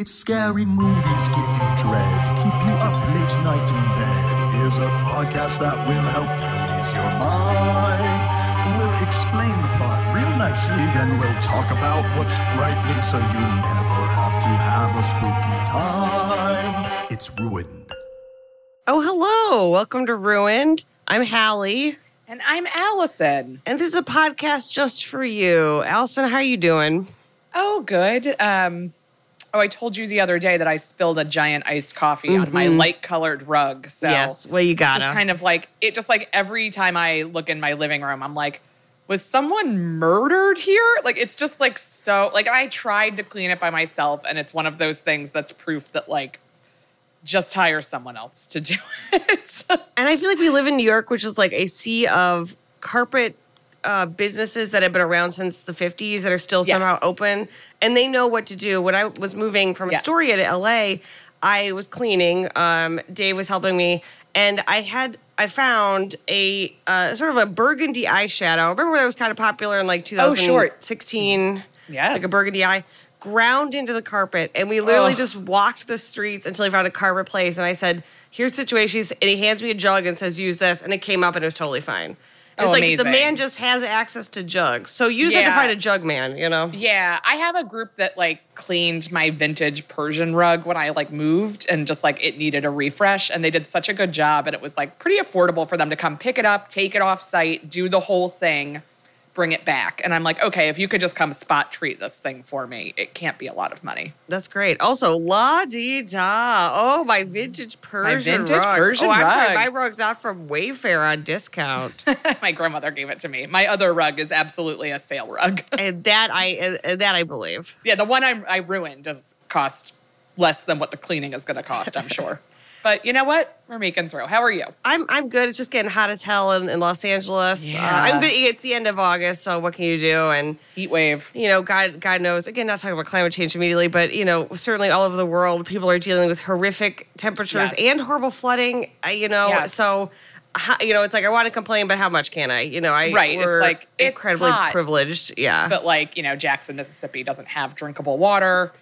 If scary movies give you dread, keep you up late night in bed, here's a podcast that will help you ease your mind. We'll explain the plot real nicely, then we'll talk about what's frightening so you never have to have a spooky time. It's ruined. Oh, hello. Welcome to Ruined. I'm Halle, And I'm Alison. and this is a podcast just for you. Alison, how are you doing? Oh, good. Um, oh, I told you the other day that I spilled a giant iced coffee on my mm-hmm. light colored rug. So yes. Well, you got just kind of like it. Just like every time I look in my living room, I'm like, was someone murdered here? Like it's just like so. Like I tried to clean it by myself, and it's one of those things that's proof that like just hire someone else to do it. and I feel like we live in New York, which is like a sea of carpet uh, businesses that have been around since the 50s that are still somehow open. And they know what to do. When I was moving from Yes. Astoria to LA, I was cleaning. Um, Dave was helping me. And I had, I found a uh, sort of a burgundy eyeshadow. Remember that was kind of popular in like Oh, 2016? Yes. Like a burgundy eye. Ground into the carpet. And we literally Ugh. just walked the streets until he found a carpet place. And I said, here's situations," And he hands me a jug and says, use this. And it came up and it was totally fine. Oh, it's like the man just has access to jugs. So you just have to find a jug man, you know? Yeah, I have a group that like cleaned my vintage Persian rug when I like moved and just like it needed a refresh and they did such a good job and it was like pretty affordable for them to come pick it up, take it off site, do the whole thing, bring it back. And I'm like, "Okay, if you could just come spot treat this thing for me, it can't be a lot of money." That's great. Also, la di da. Oh, my vintage Persian vintage rugs. Persian oh, I'm sorry, rug. my rug's not from Wayfair on discount. my grandmother gave it to me. My other rug is absolutely a sale rug. and that I uh, that I believe. yeah, the one I, I ruined does cost less than what the cleaning is going to cost, I'm sure. But you know what? We're making through. How are you? I'm I'm good. It's just getting hot as hell in, in Los Angeles. Uh, Yeah. I'm it's the end of August, so what can you do? And Heat wave. you know, God God knows. Again, not talking about climate change immediately, but you know, certainly all over the world, people are dealing with horrific temperatures Yes. and horrible flooding. uh, You know, Yes. so. how- You know, it's like I want to complain, but how much can I? You know, I Right, it's like, it's incredibly hot. privileged. Yeah, but like you know jackson mississippi doesn't have drinkable water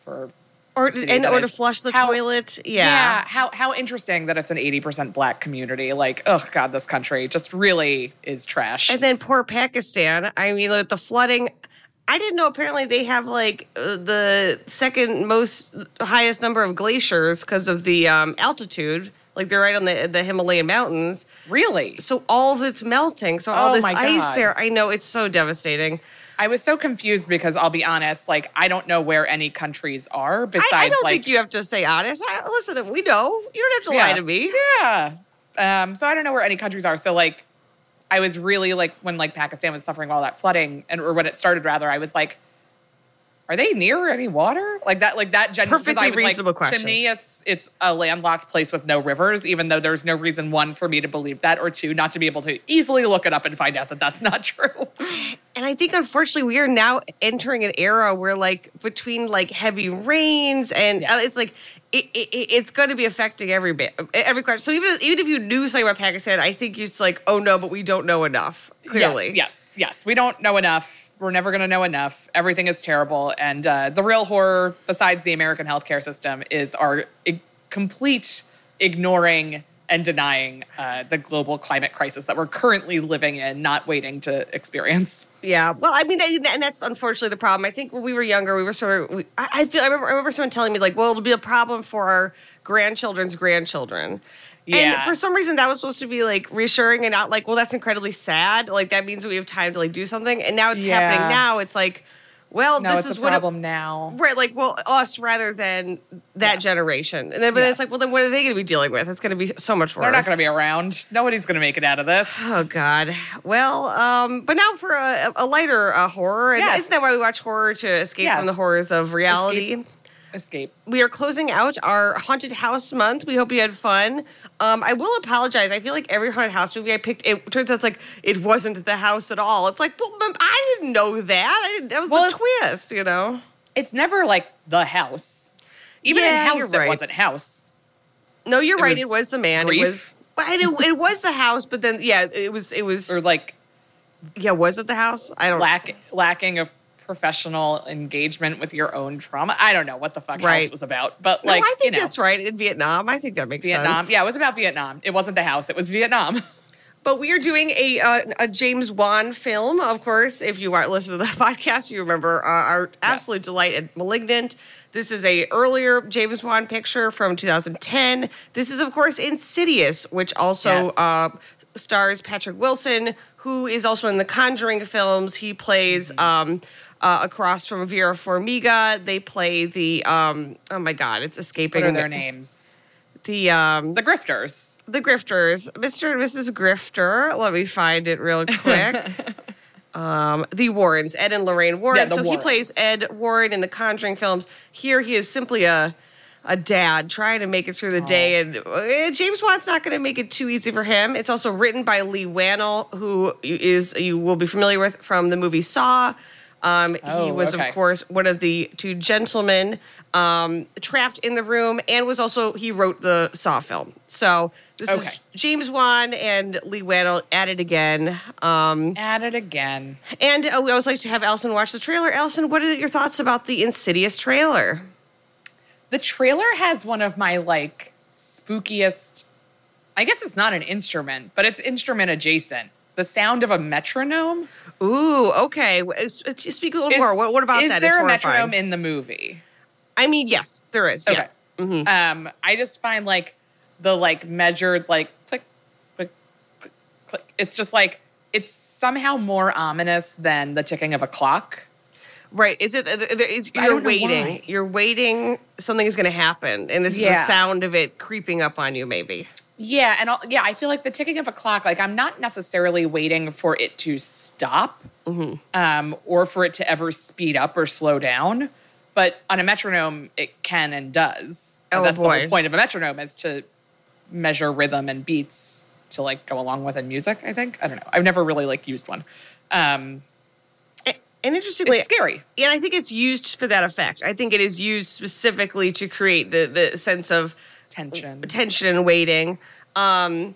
for or and or to flush the how- toilet. yeah. Yeah, how how interesting that it's an 80% black community like oh god this country just really is trash And then poor Pakistan. I mean, with the flooding, I didn't know. Apparently, they have like uh, the second most highest number of glaciers because of the um, altitude. Like they're right on the the Himalayan mountains. really So all of it's melting. So all Oh this ice there. I know it's so devastating. I was so confused because i'll be honest like i don't know where any countries are besides I, I don't like think you have to say honest. I, listen, we know. You don't have to lie to me. yeah um so i don't know where any countries are so like i was really like when like pakistan was suffering all that flooding and or when it started rather i was like are they near any water? Like that like that gen- Perfectly I was, like, reasonable question. to me it's it's a landlocked place with no rivers even though there's no reason one for me to believe that or two not to be able to easily look it up and find out that that's not true. And I think unfortunately we are now entering an era where like between like heavy rains and uh, it's like it, it, it's going to be affecting every bit every country. So even even if you knew something about Pakistan, I think it's like oh no, but we don't know enough. Clearly, Yes, yes, yes. We don't know enough. We're never going to know enough. Everything is terrible. And uh, the real horror, besides the American healthcare system, is our i- complete ignoring and denying uh, the global climate crisis that we're currently living in, not waiting to experience. Yeah. Well, I mean, and that's unfortunately the problem. I think when we were younger, we were sort of. We, I, I feel. I remember. I remember someone telling me like, "Well, it'll be a problem for our grandchildren's grandchildren." And Yeah. for some reason, that was supposed to be like reassuring and not like, "Well, that's incredibly sad." Like that means we have time to like do something. And now it's Yeah. happening. Now it's like, well, No, this is what. It, problem now. Right, like well, us rather than that Yes. generation, and then but it's like, well, then what are they going to be dealing with? It's going to be so much worse. They're not going to be around. Nobody's going to make it out of this. Oh God. Well, um, but now for a, a lighter uh, horror, and Yes. isn't that why we watch horror to escape from the horrors of reality? escape. We are closing out our haunted house month. We hope you had fun. Um, I will apologize. I feel like every haunted house movie I picked, it turns out it's like it wasn't the house at all. It's like, well, I didn't know that. I didn't. That was Well, the twist, you know. It's never like the house. Even Yeah, in house, it wasn't house. No, you're It right. was it was the man. grief. It was. Well, it, it was the house, but then yeah, it was. It was. Or like yeah, was it the house? I don't. lack lacking of professional engagement with your own trauma. I don't know what the fuck Right. house was about, but No, like I think you know, that's right. In Vietnam, I think that makes Vietnam. sense. Yeah, it was about Vietnam. It wasn't the house. It was Vietnam. But we are doing a uh, a James Wan film, of course. If you aren't listening to the podcast, you remember uh, our absolute Yes. delight at *Malignant*. This is a earlier James Wan picture from 2010. This is, of course, *Insidious*, which also Yes. uh, stars Patrick Wilson, who is also in the *Conjuring* films. He plays. Mm-hmm. Um, uh, across from Vera Farmiga. they play the um, oh my god, it's escaping What are their names? the um, The grifters. the grifters, Mr. and Mrs. Grifter. Let me find it real quick. um, the Warrens, Ed and Lorraine Warren. Yeah, so he plays Ed Warren in the Conjuring films. Here he is simply a a dad trying to make it through the day, and uh, James Wan's not going to make it too easy for him. It's also written by Leigh Whannell, who is you will be familiar with from the movie Saw. Um, he Oh, was, okay. of course, one of the two gentlemen um, trapped in the room, and was also he wrote the Saw film. So this Okay. is James Wan and Leigh Whannell at it again. Um, At it again. and uh, we always like to have Alison watch the trailer. Alison, what are your thoughts about the Insidious trailer? The trailer has one of my like spookiest. I guess it's not an instrument, but it's instrument adjacent. The sound of a metronome. Ooh, okay. S- s- Speak a little Is- more. What, what about is that? there is a horrifying. metronome in the movie? I mean, yes, there is. Okay. Yeah. Um, I just find like the like measured like click, click, click, click. It's just like it's somehow more ominous than the ticking of a clock. Right. Is it? uh, It's, you're waiting. You're waiting. Something is going to happen, and this is the sound of it creeping up on you. Maybe. Yeah, and I'll, yeah, I feel like the ticking of a clock. Like I'm not necessarily waiting for it to stop, Mm-hmm. um, or for it to ever speed up or slow down. But on a metronome, it can and does. And Oh, that's the whole point of a metronome is to measure rhythm and beats to like go along with in music. I think I don't know. I've never really like used one. Um, And interestingly, it's scary. and I think it's used for that effect. I think it is used specifically to create the the sense of Tension. tension and waiting. Um,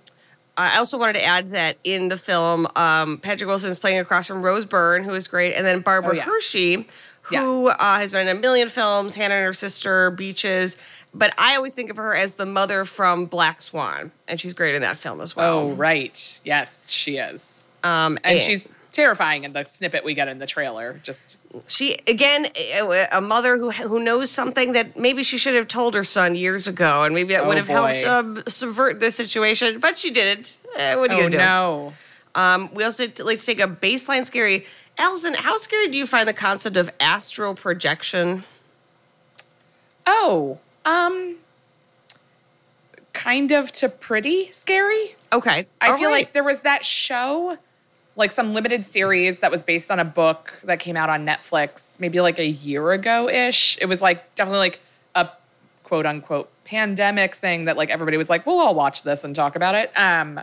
I also wanted to add that in the film, um, Patrick Wilson is playing across from Rose Byrne, who is great, and then Barbara Oh, yes. Hershey, who Yes. uh, has been in a million films, Hannah and her sister, Beaches. But I always think of her as the mother from Black Swan, and she's great in that film as well. Oh right, yes, she is, um, and she's terrifying in the snippet we get in the trailer. Just she again a mother who who knows something that maybe she should have told her son years ago, and maybe that Oh, would have helped um, subvert this situation. But she didn't. Eh, what are you oh gonna do? no. Um, we also like to take a baseline scary. Alison, how scary do you find the concept of astral projection? Oh, um, kind of to pretty scary. Okay, I all feel right. like there was that show, like some limited series that was based on a book that came out on Netflix maybe like a year ago ish. It was like definitely like a quote unquote pandemic thing that like everybody was like, we'll all watch this and talk about it. Um,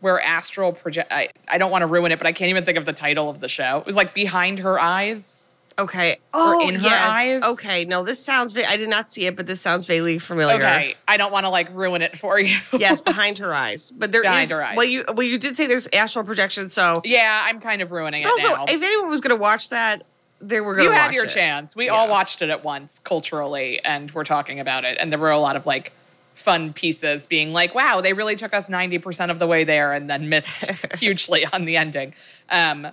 where astral project, I, I don't want to ruin it, but I can't even think of the title of the show. It was like Behind Her Eyes. Okay. Oh, in her yes. eyes? Okay, no, this sounds. I did not see it, but this sounds vaguely familiar. Okay, I don't want to like ruin it for you. yes, behind her eyes, but there is. Behind her eyes. Well, you well, you did say there's astral projection, so. yeah, I'm kind of ruining it also, now. if anyone was going to watch that, they were going you to watch had your it. chance. We all watched it at once culturally, and we're talking about it. And there were a lot of like fun pieces being like, wow, they really took us 90% of the way there and then missed hugely on the ending. Um,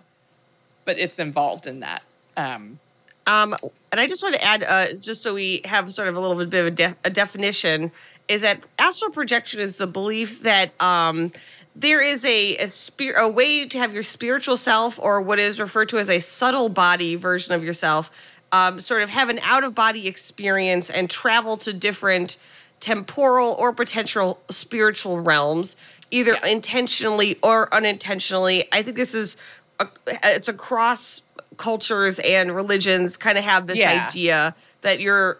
but it's involved in that. Um, Um, and I just want to add, uh, just so we have sort of a little bit of a, def- a definition, is that astral projection is the belief that um, there is a a, spir- a way to have your spiritual self, or what is referred to as a subtle body version of yourself, um, sort of have an out of body experience and travel to different temporal or potential spiritual realms, either Yes. intentionally or unintentionally. I think this is a, it's across cultures and religions kind of have this Yeah. idea that you're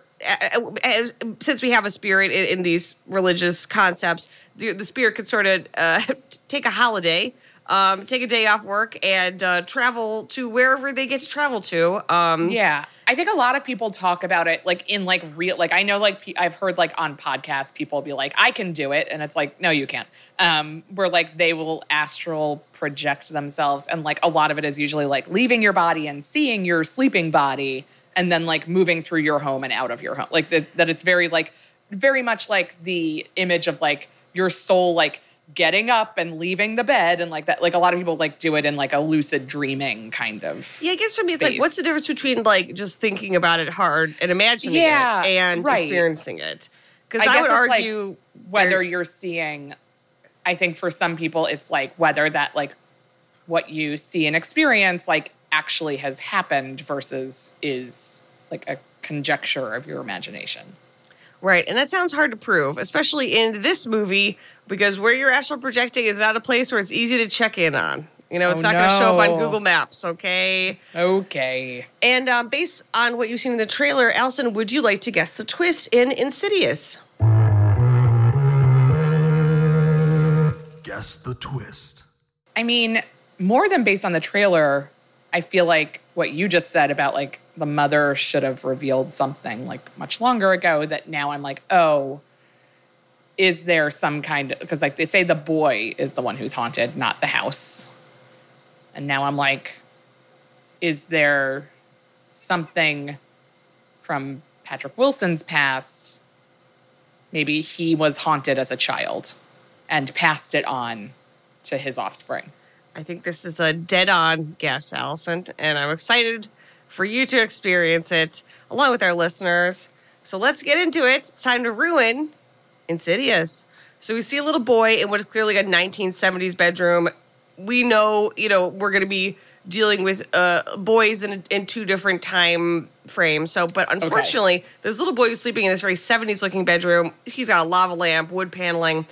since we have a spirit in, in these religious concepts, the, the spirit could sort of uh, take a holiday, um, take a day off work, and uh, travel to wherever they get to travel to. Um, Yeah. I think a lot of people talk about it like in like real like I know like I've heard like on podcasts people be like I can do it and it's like no you can't. Um where like they will astral project themselves and like a lot of it is usually like leaving your body and seeing your sleeping body and then like moving through your home and out of your home. Like that that it's very like very much like the image of like your soul like getting up and leaving the bed and like that like a lot of people like do it in like a lucid dreaming kind of Yeah, I guess for me, it's like, what's the difference between like just thinking about it hard and imagining Yeah, it and right. experiencing it? Because I I, would it's, like, argue whether you're seeing i think for some people it's like whether that like what you see and experience like actually has happened versus is like a conjecture of your imagination right, and that sounds hard to prove, especially in this movie, because where you're astral projecting is not a place where it's easy to check in on. You know, it's Oh, not going to show up on. Google Maps, okay? okay And um, based on what you've seen in the trailer, Alison, would you like to guess the twist in Insidious? Guess the twist. i mean more than based on the trailer i feel like what you just said about like the mother should have revealed something like much longer ago that now i'm like oh is there some kind of because like they say the boy is the one who's haunted not the house. And now i'm like is there something from patrick wilson's past? Maybe he was haunted as a child and passed it on to his offspring. I think this is a dead on guess, Alison, and I'm excited for you to experience it along with our listeners. So let's get into it. It's time to ruin Insidious. So we see a little boy in what is clearly a 1970s bedroom. We know, you know, we're going to be dealing with uh, boys in, in two different time frames. So, but unfortunately, this little boy who's sleeping in this very 70s looking bedroom, he's got a lava lamp, wood paneling.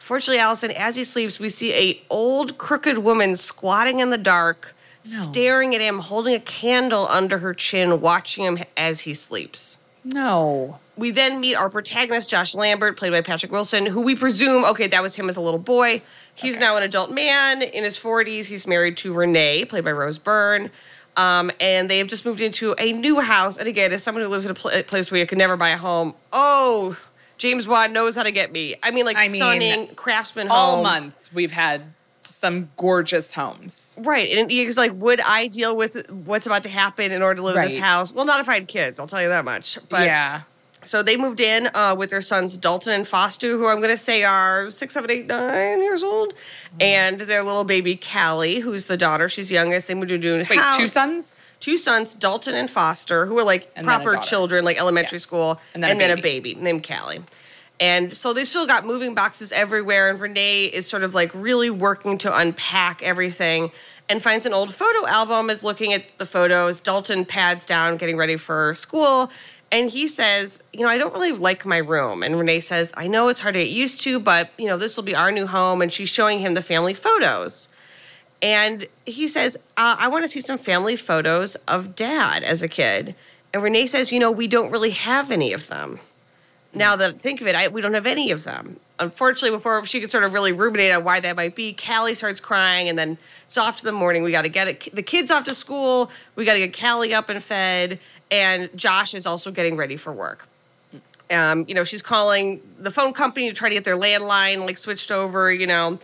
Fortunately, Alison, as he sleeps, we see a old crooked woman squatting in the dark, staring at him, holding a candle under her chin, watching him as he sleeps. no We then meet our protagonist, Josh Lambert, played by Patrick Wilson, who we presume, okay, that was him as a little boy. He's now an adult man in his 40s. He's married to Renee, played by Rose Byrne. Um, and they have just moved into a new house. And again, as someone who lives in a pl- place where you can never buy a home, oh, James Wan knows how to get me. I mean, like I mean, stunning craftsman all home. month we've had some gorgeous homes Right. And he's like, would I deal with what's about to happen in order to live in this house? Well, not if I had kids, I'll tell you that much. But yeah So they moved in uh, with their sons Dalton and Foster, who I'm going to say are six, seven, eight, nine years old, Mm-hmm. and their little baby Callie, who's the daughter. She's youngest. They moved into a wait house. two sons Two sons, Dalton and Foster, who are like And proper children, like elementary Yes. school, And then a a baby named Callie. And so they still got moving boxes everywhere, and Renee is sort of like really working to unpack everything and finds an old photo album, is looking at the photos. Dalton pads down, getting ready for school, and he says, You know, I don't really like my room. And Renee says, I know it's hard to get used to, but, you know, this will be our new home. And she's showing him the family photos. And he says, uh, I want to see some family photos of dad as a kid. And Renee says, You know, we don't really have any of them. Now that I think of it, I, we don't have any of them. Unfortunately, before she could sort of really ruminate on why that might be, Callie starts crying, and then it's off to the morning. We got to get it, the kids off to school. We got to get Callie up and fed, and Josh is also getting ready for work. Um, you know, she's calling the phone company to try to get their landline like switched over. You know,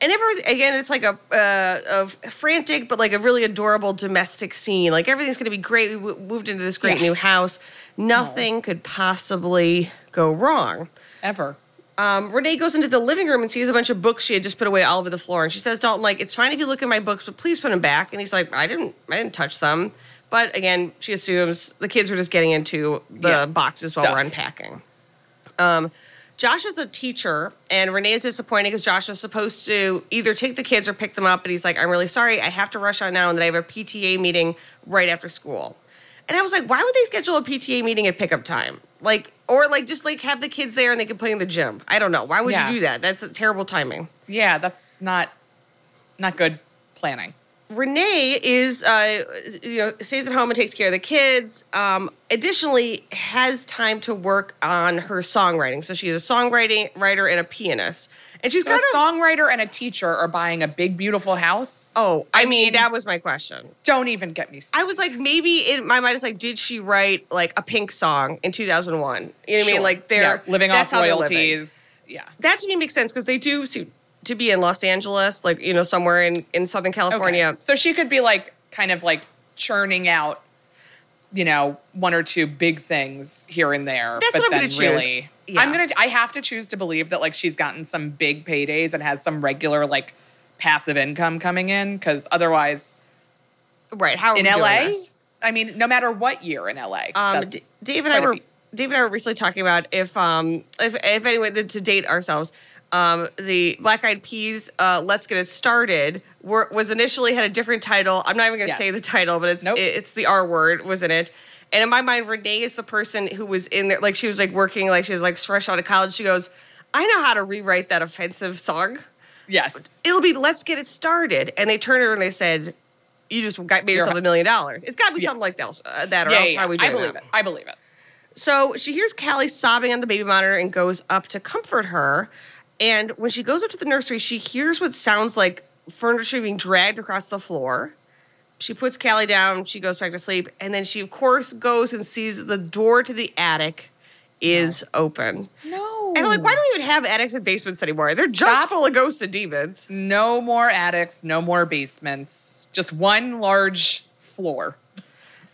and every again, it's like a uh, of frantic but like a really adorable domestic scene. Like everything's gonna be great. We w- moved into this great Yeah. new house. Nothing could possibly go wrong. ever Um, Renee goes into the living room and sees a bunch of books she had just put away all over the floor. And she says, Dalton, like, it's fine if you look at my books, but please put them back. And he's like, I didn't, I didn't touch them. But again, she assumes the kids were just getting into the Yeah. boxes while Stuff. we're unpacking. Um, Josh is a teacher, and Renee is disappointed because Josh was supposed to either take the kids or pick them up. But he's like, I'm really sorry. I have to rush out now, and then I have a PTA meeting right after school. And I was like, why would they schedule a PTA meeting at pickup time? Like, or like just like have the kids there and they can play in the gym. I don't know. Why would Yeah. you do that? That's terrible timing. yeah that's not not good planning Renee is, uh, you know, stays at home and takes care of the kids. Um, additionally, has time to work on her songwriting. So she's a songwriting writer and a pianist, and she's So got a songwriter and a teacher are buying a big, beautiful house. Oh, I, I mean, mean- that was my question. Don't even get me I was like, maybe in my mind, it's like, did she write like a Pink song in 2001? You know what I mean? Like they're Yeah, living off they're living. royalties. Yeah. That to me makes sense because they do seem to be in Los Angeles, like you know, somewhere in in Southern California. Okay. So she could be like kind of like churning out, you know, one or two big things here and there. That's but what I'm gonna choose. really, Yeah. I'm gonna. I have to choose to believe that like she's gotten some big paydays and has some regular like passive income coming in because otherwise Right? How in LA? I mean, no matter what year in LA, Um, D- Dave and I were. Dave and I were recently talking about if um if if anyone to date ourselves. Um, the Black Eyed Peas, uh, "Let's Get It Started," were, was initially had a different title. I'm not even going to say the title, but it's Nope. it- it's the R word was in it. And in my mind, Renee is the person who was in there, like she was like working, like she was like fresh out of college. She goes, "I know how to rewrite that offensive song. yes. It'll be Let's Get It Started." And they turned her and they said, "You just got made yourself a million dollars. It's got to be Yeah. something like else, uh, that, or Yeah, else yeah, how we do it. I believe that?" it. I believe it. So she hears Callie sobbing on the baby monitor and goes up to comfort her. And when she goes up to the nursery, she hears what sounds like furniture being dragged across the floor. She puts Callie down, she goes back to sleep, and then she, of course, goes and sees the door to the attic is open. No. And I'm like, why do we even have attics and basements anymore? They're just Stop. full of ghosts and demons. No more attics, no more basements. Just one large floor.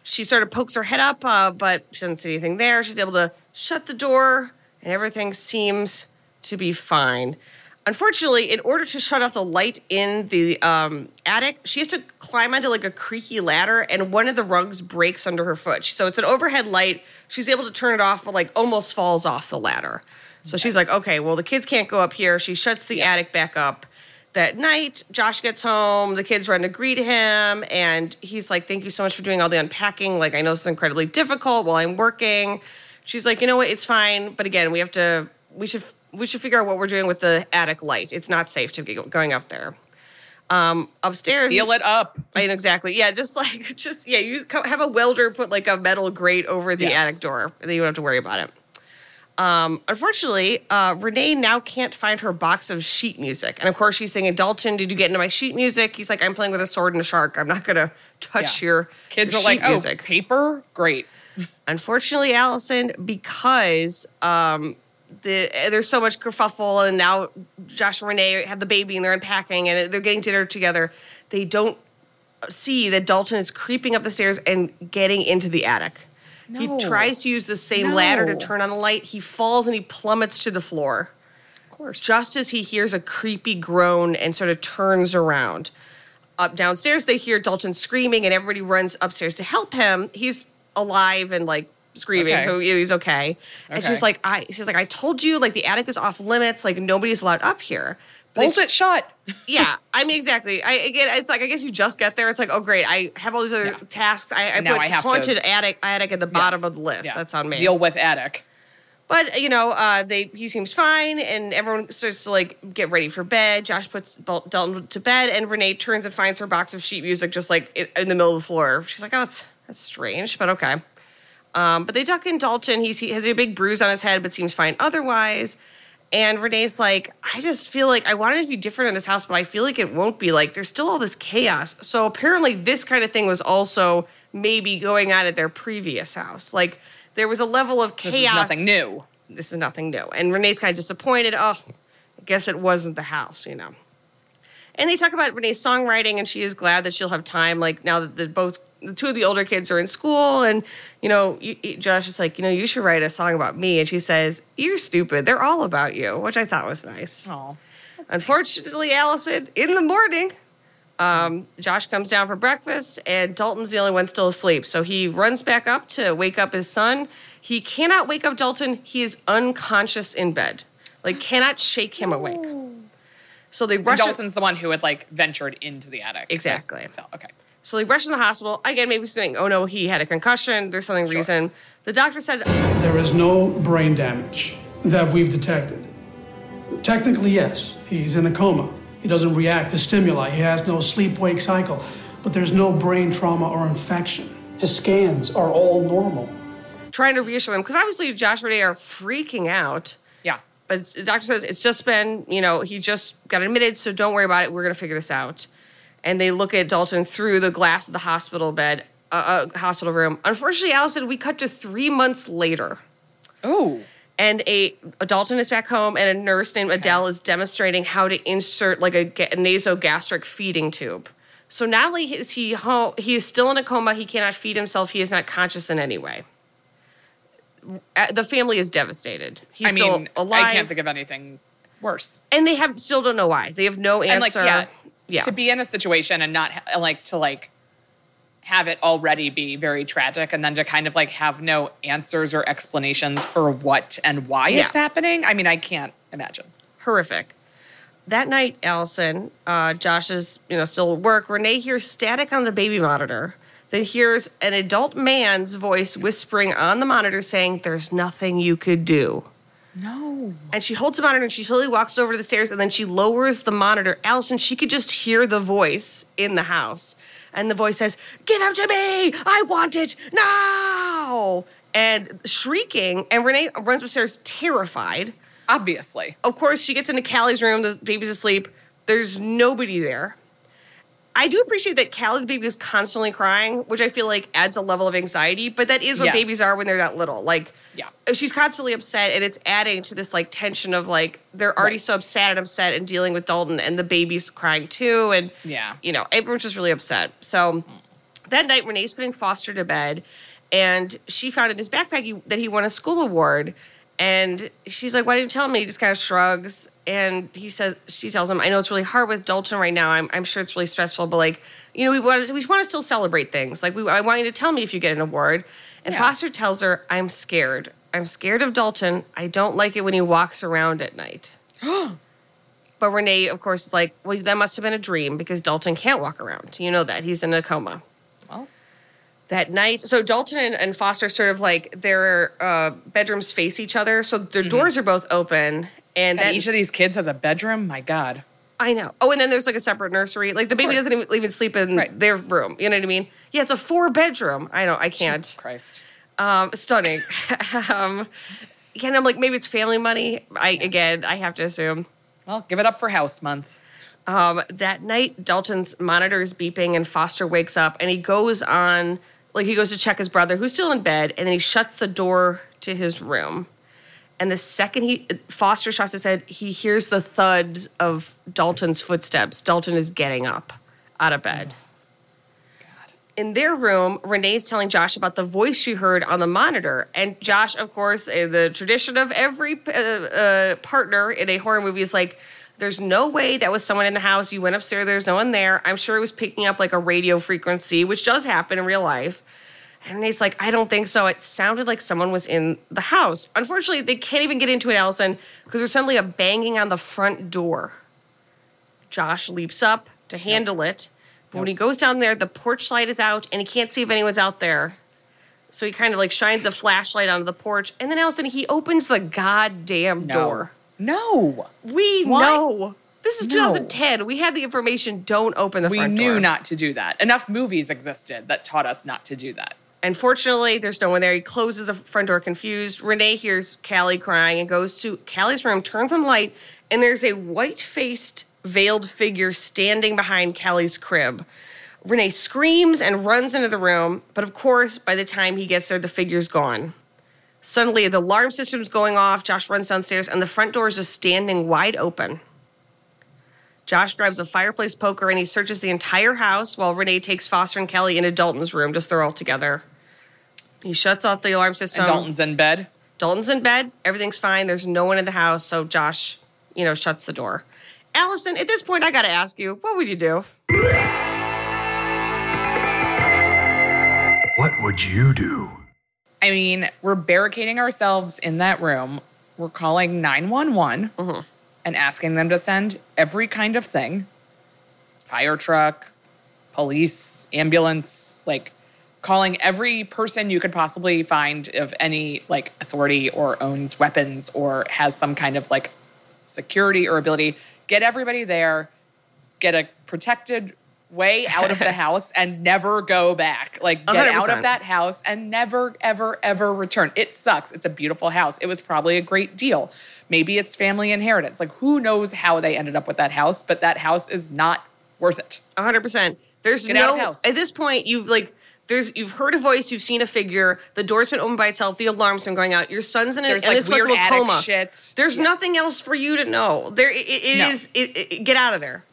She sort of pokes her head up, uh, but she doesn't see anything there. She's able to shut the door, and everything seems to be fine. Unfortunately, in order to shut off the light in the um, attic, she has to climb onto like a creaky ladder, and one of the rugs breaks under her foot. So it's an overhead light. She's able to turn it off, but like almost falls off the ladder. So she's like, okay, well, the kids can't go up here. She shuts the attic back up. That night, Josh gets home. The kids run to greet him, and he's like, "Thank you so much for doing all the unpacking. Like, I know this is incredibly difficult while I'm working." She's like, "You know what? It's fine, but again, we have to. We should. We should figure out what we're doing with the attic light. It's not safe to be going up there." Um, upstairs, Seal it up. I know exactly. Yeah, just like just yeah, you have a welder put like a metal grate over the Yes. attic door, and then you don't have to worry about it. Um, unfortunately, uh, Renee now can't find her box of sheet music, and of course she's singing, "Dalton, did you get into my sheet music?" He's like, "I'm playing with a sword and a shark. I'm not gonna touch Yeah. your Kids your are like, oh, music." paper? Great. Unfortunately, Alison, because um, the eh, there's so much kerfuffle, and now Josh and Renee have the baby and they're unpacking and they're getting dinner together. They don't see that Dalton is creeping up the stairs and getting into the attic. He tries to use the same ladder to turn on the light. He falls and he plummets to the floor Of course. just as he hears a creepy groan and sort of turns around. Up downstairs, they hear Dalton screaming, and everybody runs upstairs to help him. He's alive and like screaming, Okay. so he's okay. And she's like, "I," she's like, "I told you, like the attic is off limits. Like nobody's allowed up here." But Bolt it shut. yeah, I mean exactly. I again, it's like I guess you just get there. It's like, oh great, I have all these other Yeah. tasks. I, I Now put I have to- haunted attic attic at the bottom of the list. That's on me. Deal with attic. But you know, uh, they he seems fine, and everyone starts to like get ready for bed. Josh puts Bal- Dalton to bed, and Renee turns and finds her box of sheet music just like in, in the middle of the floor. She's like, "Oh, that's that's strange, but okay." Um, but they duck in Dalton. He's, he has a big bruise on his head, but seems fine otherwise. And Renee's like, I just feel like I wanted to be different in this house, but I feel like it won't be. Like, there's still all this chaos. So apparently, this kind of thing was also maybe going on at their previous house. Like, there was a level of chaos. This is nothing new. This is nothing new. And Renee's kind of disappointed. Oh, I guess it wasn't the house, you know. And they talk about Renee's songwriting, and she is glad that she'll have time. Like now that the both the two of the older kids are in school, and you know, you, Josh is like, you know, you should write a song about me, and she says, "You're stupid. They're all about you," which I thought was nice. Oh. Unfortunately, Alison, in the morning, um, Josh comes down for breakfast, and Dalton's the only one still asleep. So he runs back up to wake up his son. He cannot wake up Dalton. He is unconscious in bed, like cannot shake him awake. So they rush. Dalton's the one who had like ventured into the attic. Exactly. Fell. Okay. So they rush him to the hospital. Again, maybe saying, "Oh no, he had a concussion. There's something reason." The doctor said, There is no brain damage that we've detected. Technically, yes, he's in a coma. He doesn't react to stimuli. He has no sleep wake cycle. but there's no brain trauma or infection. His scans are all normal. Trying to reassure them because obviously Josh and Renee are freaking out. Yeah. But the doctor says it's just been, you know, he just got admitted, so don't worry about it. We're going to figure this out. And they look at Dalton through the glass of the hospital bed, uh, uh, hospital room. Unfortunately, Alison, we cut to three months later. Oh. And a, a Dalton is back home, and a nurse named Adele is demonstrating how to insert like a, ga- nasogastric feeding tube. So not only is he home, he is still in a coma. He cannot feed himself. He is not conscious in any way. The family is devastated. He's I still mean, alive, I can't think of anything worse. and they have still don't know why. They have no answer. And like, yeah, yeah. to be in a situation and not ha- like to like have it already be very tragic, and then to kind of like have no answers or explanations for what and why Yeah. it's happening. I mean, I can't imagine. horrific. That night, Alison, uh, Josh is you know still at work. Renee hears static on the baby monitor. Then hears an adult man's voice whispering on the monitor saying, "There's nothing you could do." No. And she holds the monitor and she slowly walks over to the stairs and then she lowers the monitor. Alison, she could just hear the voice in the house. And the voice says, Give him to me! I want it now! And shrieking, and Renee runs upstairs terrified. Obviously. Of course, she gets into Callie's room. The baby's asleep. There's nobody there. I do appreciate that Callie, the baby, is constantly crying, which I feel like adds a level of anxiety. But that is what Yes. babies are when they're that little. Like, Yeah. she's constantly upset, and it's adding to this like tension of like they're already Right. so upset and upset and dealing with Dalton, and the baby's crying too, and Yeah. you know everyone's just really upset. So that night, Renee's putting Foster to bed, and she found in his backpack he- that he won a school award. And she's like, "Why didn't you tell me?" He just kind of shrugs, and he says, "She tells him, I know it's really hard with Dalton right now. I'm, I'm sure it's really stressful, but like, you know, we want to, we want to still celebrate things. Like, we, I want you to tell me if you get an award." And Yeah. Foster tells her, "I'm scared. I'm scared of Dalton. I don't like it when he walks around at night." but Renee, of course, is like, "Well, that must have been a dream because Dalton can't walk around. You know that he's in a coma." That night. So Dalton and, and Foster sort of like their uh, bedrooms face each other, so their doors are both open. And and then each of these kids has a bedroom. My God. I know. Oh, and then there's like a separate nursery. Like the baby doesn't even, even sleep in Right. their room. You know what I mean? Yeah, it's a four bedroom. I know. I can't. Jesus Christ. Um, stunning. um, again, I'm like maybe it's family money. I again, I have to assume. Well, give it up for House Month. Um, that night, Dalton's monitor is beeping, and Foster wakes up and he goes on, like, he goes to check his brother, who's still in bed, and then he shuts the door to his room. And the second he, Foster shuts his head, he hears the thud of Dalton's footsteps. Dalton is getting up out of bed. In their room, Renee's telling Josh about the voice she heard on the monitor. And Josh, of course, in the tradition of every uh, uh, partner in a horror movie, is like, there's no way that was someone in the house. You went upstairs, there's no one there. I'm sure it was picking up like a radio frequency, which does happen in real life. And he's like, I don't think so. It sounded like someone was in the house. Unfortunately, they can't even get into it, Alison, because there's suddenly a banging on the front door. Josh leaps up to handle it. But when he goes down there, the porch light is out and he can't see if anyone's out there. So he kind of like shines a flashlight onto the porch. And then Alison, he opens the goddamn No. door. No. We Why? know. This is No. 2010. We had the information. Don't open the We front knew not to do that. Enough movies existed that taught us not to do that. And fortunately, there's no one there. He closes the front door confused. Renee hears Callie crying and goes to Callie's room, turns on the light, and there's a white faced, veiled figure standing behind Callie's crib. Renee screams and runs into the room, but of course, by the time he gets there, the figure's gone. Suddenly, the alarm system's going off. Josh runs downstairs, and the front door is just standing wide open. Josh grabs a fireplace poker and he searches the entire house while Renee takes Foster and Kelly into Dalton's room, just they're all together. He shuts off the alarm system. And Dalton's in bed. Dalton's in bed. Everything's fine. There's no one in the house. So Josh, you know, shuts the door. Alison, at this point, I got to ask you, what would you do? What would you do? I mean, we're barricading ourselves in that room. We're calling 911 mm-hmm. and asking them to send every kind of thing fire truck, police, ambulance, like calling every person you could possibly find of any like authority or owns weapons or has some kind of like security or ability. Get everybody there, get a protected way out of the house and never go back. Like get out 100%. of that house and never, ever, ever return. It sucks. It's a beautiful house. It was probably a great deal. Maybe it's family inheritance. Like who knows how they ended up with that house, but that house is not worth it. hundred percent. There's Get out no the house. at this point. You've like there's you've heard a voice, you've seen a figure. The door's been opened by itself. The alarm's been going out. Your son's in, a, in like, weird attic coma. shit. There's Yeah. nothing else for you to know. There it, it No. is- it- it- get out of there.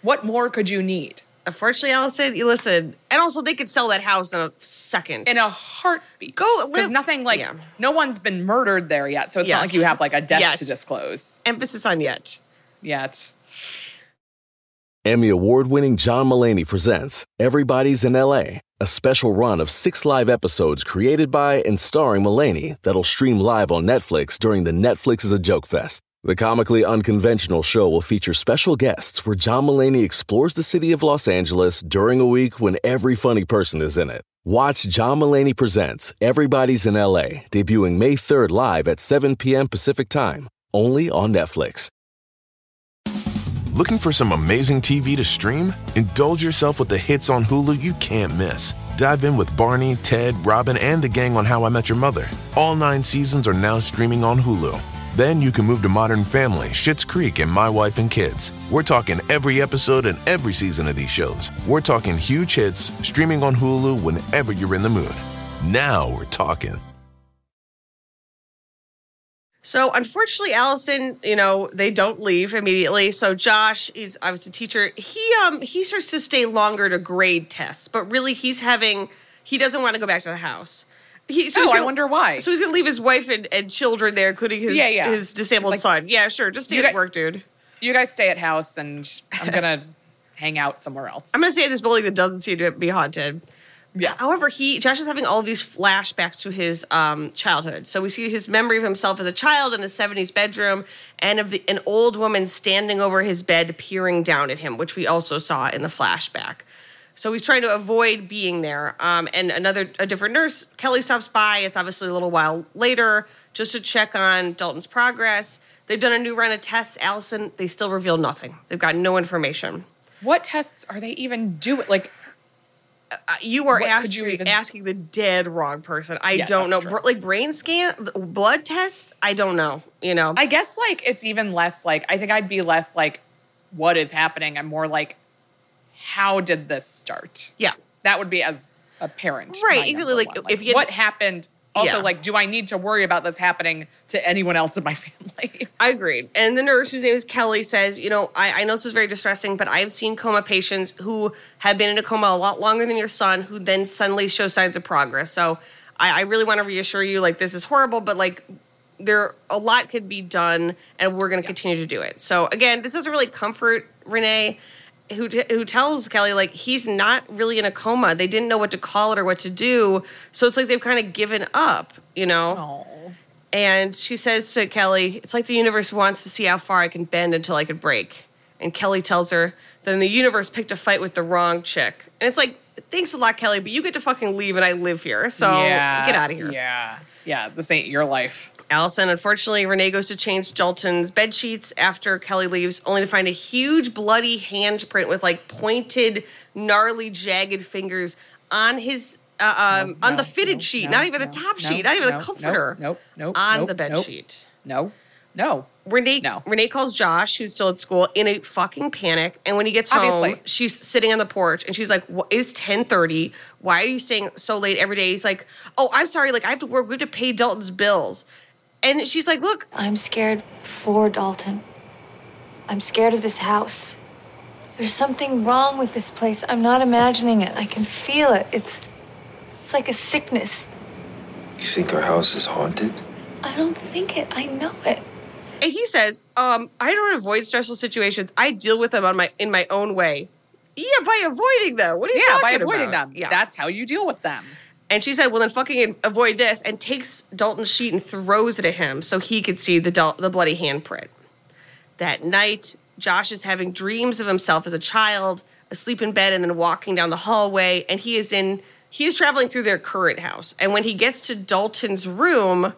What more could you need? Unfortunately, Alison, you listen, and also they could sell that house in a second. In a heartbeat. Go live- nothing like yeah. no one's been murdered there yet. So it's Yes. not like you have like a death Yet. to disclose Emphasis on yet. yet. Emmy award winning John Mulaney presents Everybody's in LA, a special run of six live episodes created by and starring Mulaney that'll stream live on Netflix during the Netflix is a Joke Fest. The comically unconventional show will feature special guests where John Mulaney explores the city of Los Angeles during a week when every funny person is in it. Watch John Mullaney Presents Everybody's in LA, debuting May 3rd live at 7 p.m. Pacific Time, only on Netflix. Looking for some amazing TV to stream? Indulge yourself with the hits on Hulu you can't miss. Dive in with Barney, Ted, Robin, and the gang on How I Met Your Mother. All nine seasons are now streaming on Hulu. Then you can move to Modern Family, Schitt's Creek, and My Wife and Kids. We're talking every episode and every season of these shows. We're talking huge hits streaming on Hulu whenever you're in the mood. Now we're talking. So unfortunately, Alison, you know, they don't leave immediately. So Josh, he's obviously a teacher. He um he starts to stay longer to grade tests, but really he's having he doesn't want to go back to the house. He, so Oh, I wonder why. So he's gonna leave his wife and, and children there, including his Yeah, yeah. his disabled like- son. Yeah, sure. Just stay at got- work, dude. You guys stay at house and I'm gonna hang out somewhere else. I'm gonna stay at this building that doesn't seem to be haunted. Yeah. However, he Josh is having all of these flashbacks to his um, childhood. So we see his memory of himself as a child in the '70s bedroom, and of the, an old woman standing over his bed, peering down at him, which we also saw in the flashback. So he's trying to avoid being there. Um, and another, a different nurse, Kelly, stops by. It's obviously a little while later, just to check on Dalton's progress. They've done a new run of tests. Alison, they still reveal nothing. They've got no information. what tests are they even doing? Like Uh, you are you even- asking the dead wrong person. I Yeah, don't know. true. Like brain scan, blood test. I don't know. You know. I guess like it's even less like I think I'd be less like what is happening. I'm more like how did this start? yeah. That would be as a parent. Right, exactly, number like, if you what happened. Also, Yeah. like, do I need to worry about this happening to anyone else in my family? I agreed. And the nurse, whose name is Kelly, says, you know, I, I know this is very distressing, but I've seen coma patients who have been in a coma a lot longer than your son, who then suddenly show signs of progress. So I, I really want to reassure you, like, this is horrible, but like, there a lot could be done, and we're going to continue to do it. So again, this doesn't really comfort Renee. Who, who tells Kelly like he's not really in a coma? They didn't know what to call it or what to do, so it's like they've kind of given up, you know. Oh. And she says to Kelly, It's like the universe wants to see how far I can bend until I could break. And Kelly tells her, Then the universe picked a fight with the wrong chick. And it's like, Thanks a lot, Kelly, but you get to fucking leave and I live here. So get out of here. Yeah. Yeah. This ain't your life. Alison, unfortunately, Renee goes to change Dalton's bed sheets after Kelly leaves, only to find a huge bloody handprint with like pointed, gnarly, jagged fingers on his. Uh, um, on no, the fitted no, sheet, no, not even the top no, sheet, not even no, the comforter. Nope. Nope. on nope, the bed sheet. No. No. Renee No. Renee calls Josh, who's still at school, in a fucking panic. And when he gets home, she's sitting on the porch and she's like, "What is 10:30? Why are you staying so late every day?" He's like, "Oh, I'm sorry. Like I have to work. We have to pay Dalton's bills." And she's like, "Look, I'm scared for Dalton. I'm scared of this house. There's something wrong with this place. I'm not imagining it. I can feel it. It's it's like a sickness. You think our house is haunted? I don't think it. I know it. And he says, um, I don't avoid stressful situations. I deal with them on my in my own way. Yeah, by avoiding them. What are you Yeah. talking By avoiding about? them. Yeah. That's how you deal with them. and she said, well, then fucking avoid this, and takes Dalton's sheet and throws it at him so he could see the Dal- the bloody handprint. That night, Josh is having dreams of himself as a child, asleep in bed, and then walking down the hallway, and he is in he is traveling through their current house. And when he gets to Dalton's room,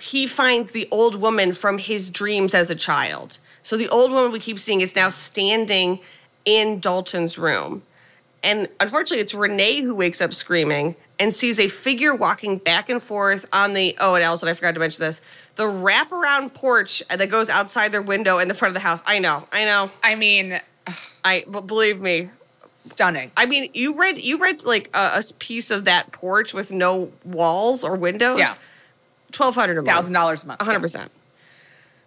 he finds the old woman from his dreams as a child. So the old woman we keep seeing is now standing in Dalton's room. And unfortunately, it's Renee who wakes up screaming and sees a figure walking back and forth on the, oh, and Alison, I forgot to mention this, the wraparound porch that goes outside their window in the front of the house. I know, I know. I mean, I, believe me, stunning. I mean, you read, you read like a, a piece of that porch with no walls or windows. Yeah. 1200 a month. Thousand dollars a month. hundred percent.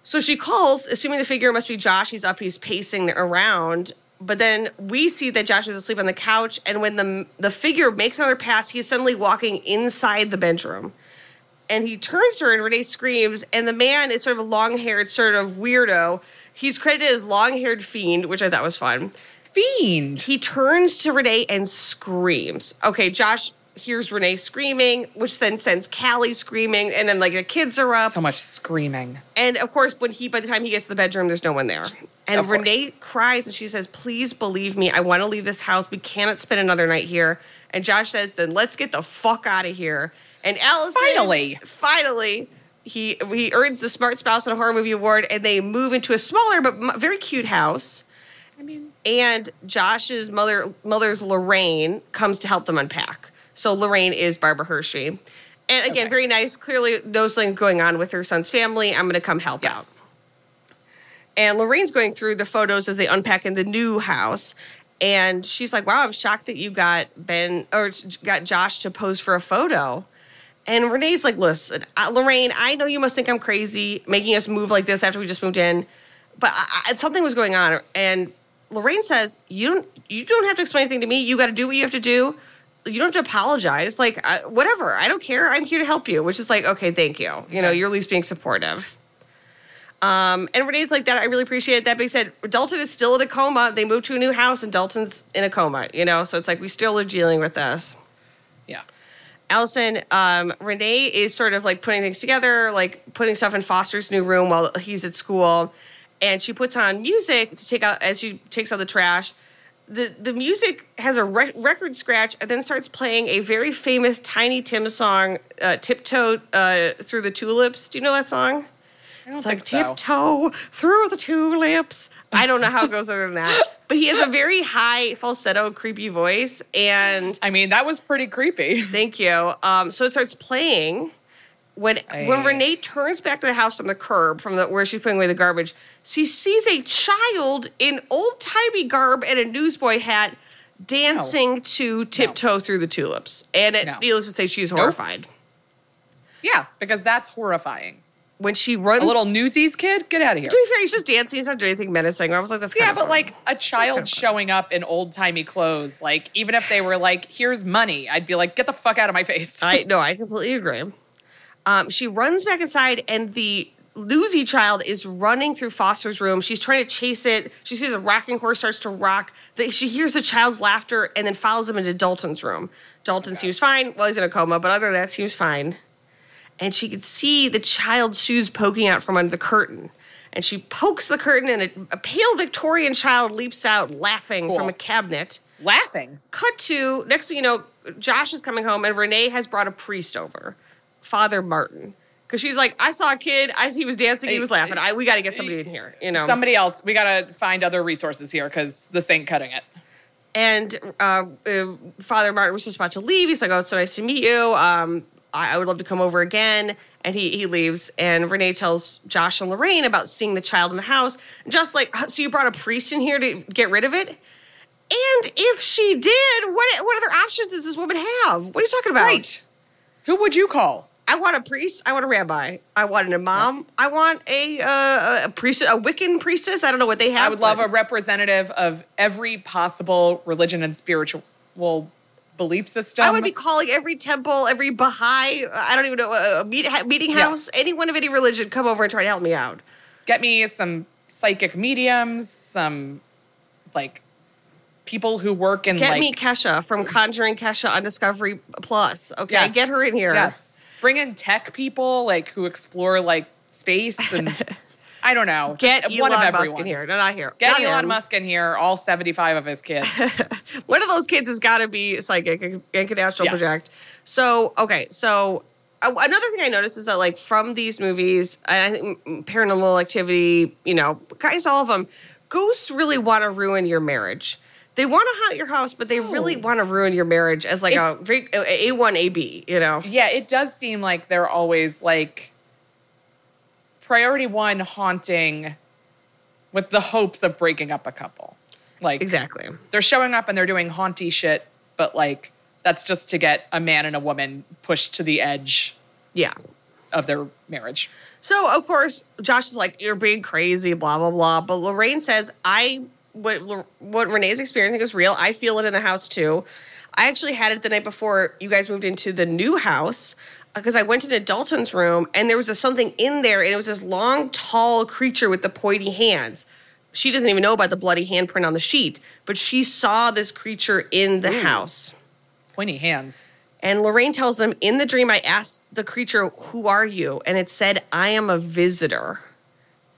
So she calls, assuming the figure must be Josh. He's up, he's pacing around. But then we see that Josh is asleep on the couch, and when the the figure makes another pass, he's suddenly walking inside the bedroom. And he turns to her, and Renee screams. And the man is sort of a long haired, sort of weirdo. He's credited as long haired fiend, which I thought was fun. Fiend. He turns to Renee and screams. Okay, Josh hears Renee screaming, which then sends Callie screaming, and then like the kids are up. So much screaming. And of course, when he by the time he gets to the bedroom, there's no one there. And Of course. Renee cries and she says, "Please believe me. I want to leave this house. We cannot spend another night here." And Josh says, "Then let's get the fuck out of here." And Alison, Finally. finally, he he earns the Smart Spouse in a Horror Movie Award, and they move into a smaller but very cute house. I mean, And Josh's mother, mother's Lorraine, comes to help them unpack. So Lorraine is Barbara Hershey. And again, Okay. very nice. Clearly something going on with her son's family. I'm going to come help out. And Lorraine's going through the photos as they unpack in the new house. And she's like, wow, I'm shocked that you got Ben or got Josh to pose for a photo. And Renee's like, listen, uh, Lorraine, I know you must think I'm crazy making us move like this after we just moved in, but I, I, something was going on. And Lorraine says, you don't, you don't have to explain anything to me. You got to do what you have to do. You don't have to apologize. Like, uh, whatever. I don't care. I'm here to help you, which is like, okay, thank you. You know, you're at least being supportive. Um, and Renee's like that. I really appreciate that. being said Dalton is still in a coma. They moved to a new house, and Dalton's in a coma. You know, so it's like we still are dealing with this. Yeah. Alison, um, Renee is sort of like putting things together, like putting stuff in Foster's new room while he's at school, and she puts on music to take out as she takes out the trash. The the music has a re- record scratch and then starts playing a very famous Tiny Tim song, uh, "Tiptoe uh, Through the Tulips." Do you know that song? I don't It's think like so. tiptoe through the tulips. I don't know how it goes other than that. But he has a very high falsetto, creepy voice. And I mean, that was pretty creepy. thank you. Um, so it starts playing. When when Renee turns back to the house from the curb, from the where she's putting away the garbage, she sees a child in old timey garb and a newsboy hat dancing to tiptoe through the tulips. And it, No. needless to say, she's horrified. Yeah, because that's horrifying. When she runs, A little Newsies kid, get out of here. To be fair, he's just dancing. He's not doing anything menacing. I was like, that's Yeah, but fun. like a child showing up in old timey clothes, like even if they were like, "Here's money," I'd be like, "Get the fuck out of my face." I no, I completely agree. Um, she runs back inside, and the Lucy child is running through Foster's room. She's trying to chase it. She sees a rocking horse starts to rock. She hears the child's laughter and then follows him into Dalton's room. Dalton seems fine. Well, he's in a coma, but other than that, seems fine. And she could see the child's shoes poking out from under the curtain. And she pokes the curtain, and a, a pale Victorian child leaps out laughing Cool. from a cabinet Laughing. cut to next thing you know, Josh is coming home and Renee has brought a priest over, Father Martin. Because she's like, I saw a kid, I, he was dancing, he was laughing. I, we got to get somebody in here, you know. Somebody else. We gotta find other resources here because this ain't cutting it. and uh, uh, Father Martin was just about to leave. He's like, "Oh, it's so nice to meet you. Um, I, I would love to come over again." And he he leaves. And Renee tells Josh and Lorraine about seeing the child in the house. Just like, so you brought a priest in here to get rid of it? And if she did, what what other options does this woman have? What are you talking about? Right. Who would you call? I want a priest. I want a rabbi. I want an imam. I want a uh, a priest, a Wiccan priestess. I don't know what they have. I would love a representative of every possible religion and spiritual belief system. I would be calling every temple, every Baha'i, I don't even know, uh, a meet, meeting Yeah. house, anyone of any religion, come over and try to help me out. Get me some psychic mediums, some like people who work in Get like me Kesha from Conjuring Kesha on Discovery Plus. Okay, Yes. get her in here. Yes. Bring in tech people like who explore like space and I don't know. Get Elon one of Musk in here. No, not here. Get Not Elon him. Musk in here, all 75 of his kids. One of those kids has got to be psychic and can astral Yes. project. So, okay, so uh, another thing I noticed is that, like, from these movies, and I think Paranormal Activity, you know, guys, all of them, ghosts really want to ruin your marriage. They want to haunt your house, but they really want to ruin your marriage as like a a one a b. You know. Yeah, it does seem like they're always like priority one haunting with the hopes of breaking up a couple. Like Exactly. they're showing up and they're doing haunty shit, but like that's just to get a man and a woman pushed to the edge Yeah. of their marriage. So of course, Josh is like, "You're being crazy," blah blah blah. But Lorraine says, "I what what Renee's experiencing is real. I feel it in the house too. I actually had it the night before you guys moved into the new house." Uh, because I went into Dalton's room and there was a, something in there, and it was this long, tall creature with the pointy hands. She doesn't even know about the bloody handprint on the sheet, but she saw this creature in the house. Pointy hands. And Lorraine tells them, In the dream, I asked the creature, Who are you? And it said, I am a visitor.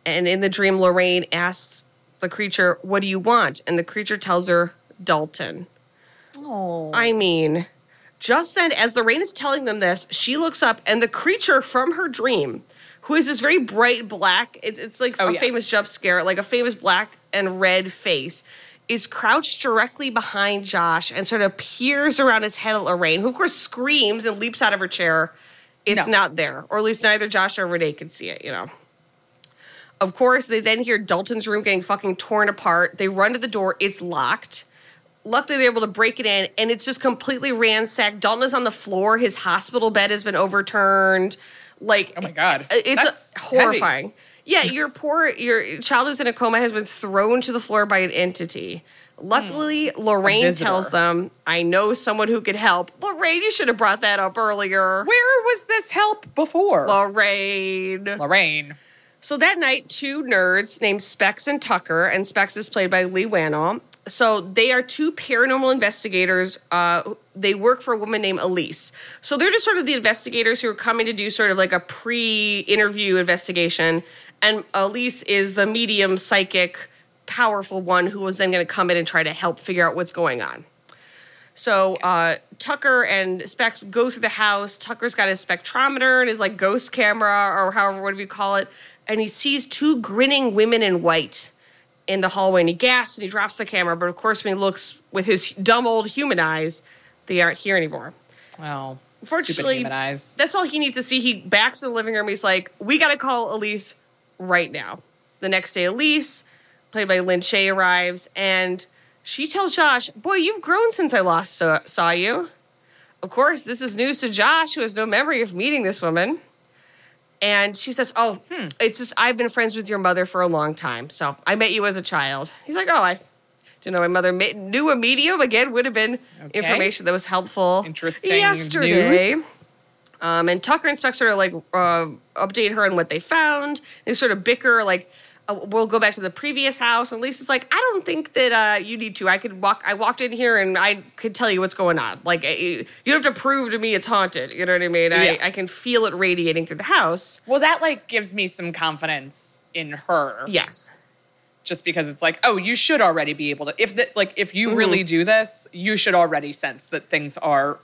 And in the dream, Lorraine asks the creature, What do you want? And the creature tells her, Dalton. Oh. I mean, just then, as Lorraine is telling them this, she looks up and the creature from her dream, who is this very bright black, it's, it's like Oh, a yes. famous jump scare, like a famous black and red face, is crouched directly behind Josh and sort of peers around his head at Lorraine, who of course screams and leaps out of her chair. It's No. not there, or at least neither Josh or Renee can see it, you know. Of course, they then hear Dalton's room getting fucking torn apart. They run to the door, it's locked. Luckily, they're able to break it in, and it's just completely ransacked. Dalton is on the floor. His hospital bed has been overturned. Like, Oh my God. Uh, it's That's horrifying. Yeah, your poor your child who's in a coma has been thrown to the floor by an entity. Luckily, hmm. Lorraine tells them, "I know someone who could help." Lorraine, you should have brought that up earlier. Where was this help before? Lorraine. Lorraine. So that night, two nerds named Specs and Tucker, and Specs is played by Leigh Whannell. So they are two paranormal investigators. Uh, they work for a woman named Elise. So they're just sort of the investigators who are coming to do sort of like a pre-interview investigation. And Elise is the medium, psychic, powerful one who was then going to come in and try to help figure out what's going on. So uh, Tucker and Specs go through the house. Tucker's got his spectrometer and his like ghost camera or however whatever you call it, and he sees two grinning women in white in the hallway, and he gasps and he drops the camera. But of course, when he looks with his dumb old human eyes, they aren't here anymore. Well, Fortunately, that's all he needs to see. He backs in the living room. He's like, "We got to call Elise right now." The next day, Elise, played by Lin Shaye, arrives and she tells Josh, "Boy, you've grown since I last saw, saw you." Of course, this is news to Josh, who has no memory of meeting this woman. And she says, "Oh, it's just I've been friends with your mother for a long time. So I met you as a child." He's like, "Oh, I didn't know my mother ma- knew a medium. Again, would have been Okay. information that was helpful Interesting yesterday." news. Um, and Tucker and of like uh, update her on what they found. They sort of bicker, like, we'll go back to the previous house. And Lisa's like, I don't think that uh, you need to. I could walk. I walked in here and I could tell you what's going on. Like, uh, you you don't have to prove to me it's haunted. You know what I mean? Yeah. I, I can feel it radiating through the house. Well, that like gives me some confidence in her. Yes. Just because it's like, oh, you should already be able to. If the, like if you Mm-hmm. really do this, you should already sense that things are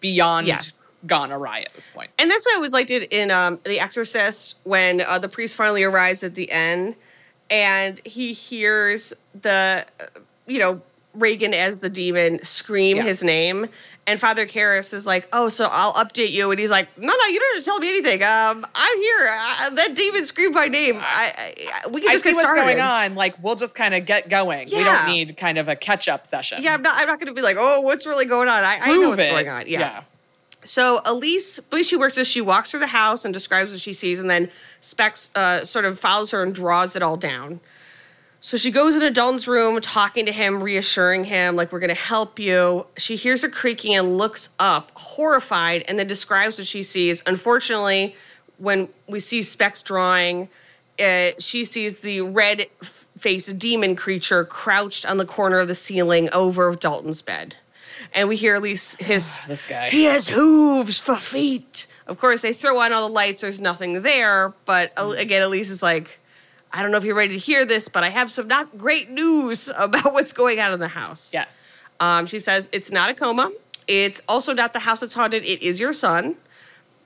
beyond Yes. Gone awry at this point. And that's why I always liked it in um, The Exorcist when uh, the priest finally arrives at the end and he hears the, uh, you know, Regan as the demon scream Yeah. his name. And Father Karras is like, oh, so I'll update you. And he's like, no, no, you don't have to tell me anything. Um, I'm here. I, that demon screamed my name. I, I, we can I just see what's started. going on. Like we'll just kind of get going. We don't need kind of a catch up session. Yeah, I'm not. I'm not going to be like, oh, what's really going on? I, I know what's it. going on. yeah. So Elise, she works as she walks through the house and describes what she sees, and then Specs uh, sort of follows her and draws it all down. So she goes into Dalton's room, talking to him, reassuring him, like, we're gonna help you. She hears a creaking and looks up, horrified, and then describes what she sees. Unfortunately, when we see Specs drawing, uh, she sees the red faced demon creature crouched on the corner of the ceiling over Dalton's bed. And we hear at least his This guy. he has hooves for feet. Of course, they throw on all the lights. There's nothing there. But uh, again, Elise is like, I don't know if you're ready to hear this, but I have some not great news about what's going on in the house. Yes. Um, she says it's not a coma. It's also not the house that's haunted. It is your son.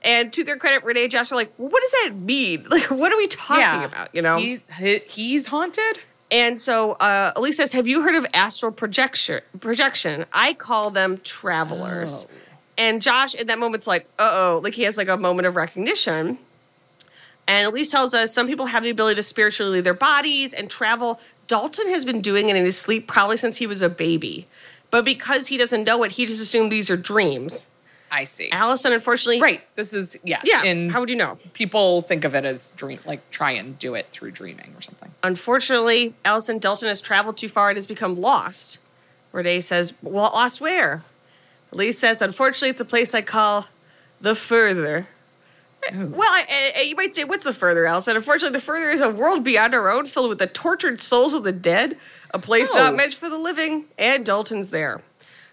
And to their credit, Renee and Josh are like, well, what does that mean? Like, what are we talking about? You know? He, he he's haunted. And so uh, Elise says, Have you heard of astral projection? Projection. I call them travelers. And Josh, in that moment's like, uh oh, like he has like a moment of recognition. And Elise tells us some people have the ability to spiritually leave their bodies and travel. Dalton has been doing it in his sleep probably since he was a baby. But because he doesn't know it, he just assumed these are dreams. I see. Alison, unfortunately, Right. This is yeah. Yeah. And how would you know? people think of it as dream, like try and do it through dreaming or something. Unfortunately, Alison Dalton has traveled too far and has become lost. Renee says, Well, lost where? Elise says, Unfortunately, it's a place I call the further. Well, I, I, you might say, What's the further, Alison? Unfortunately, the further is a world beyond our own filled with the tortured souls of the dead, a place not Oh. meant for the living, and Dalton's there.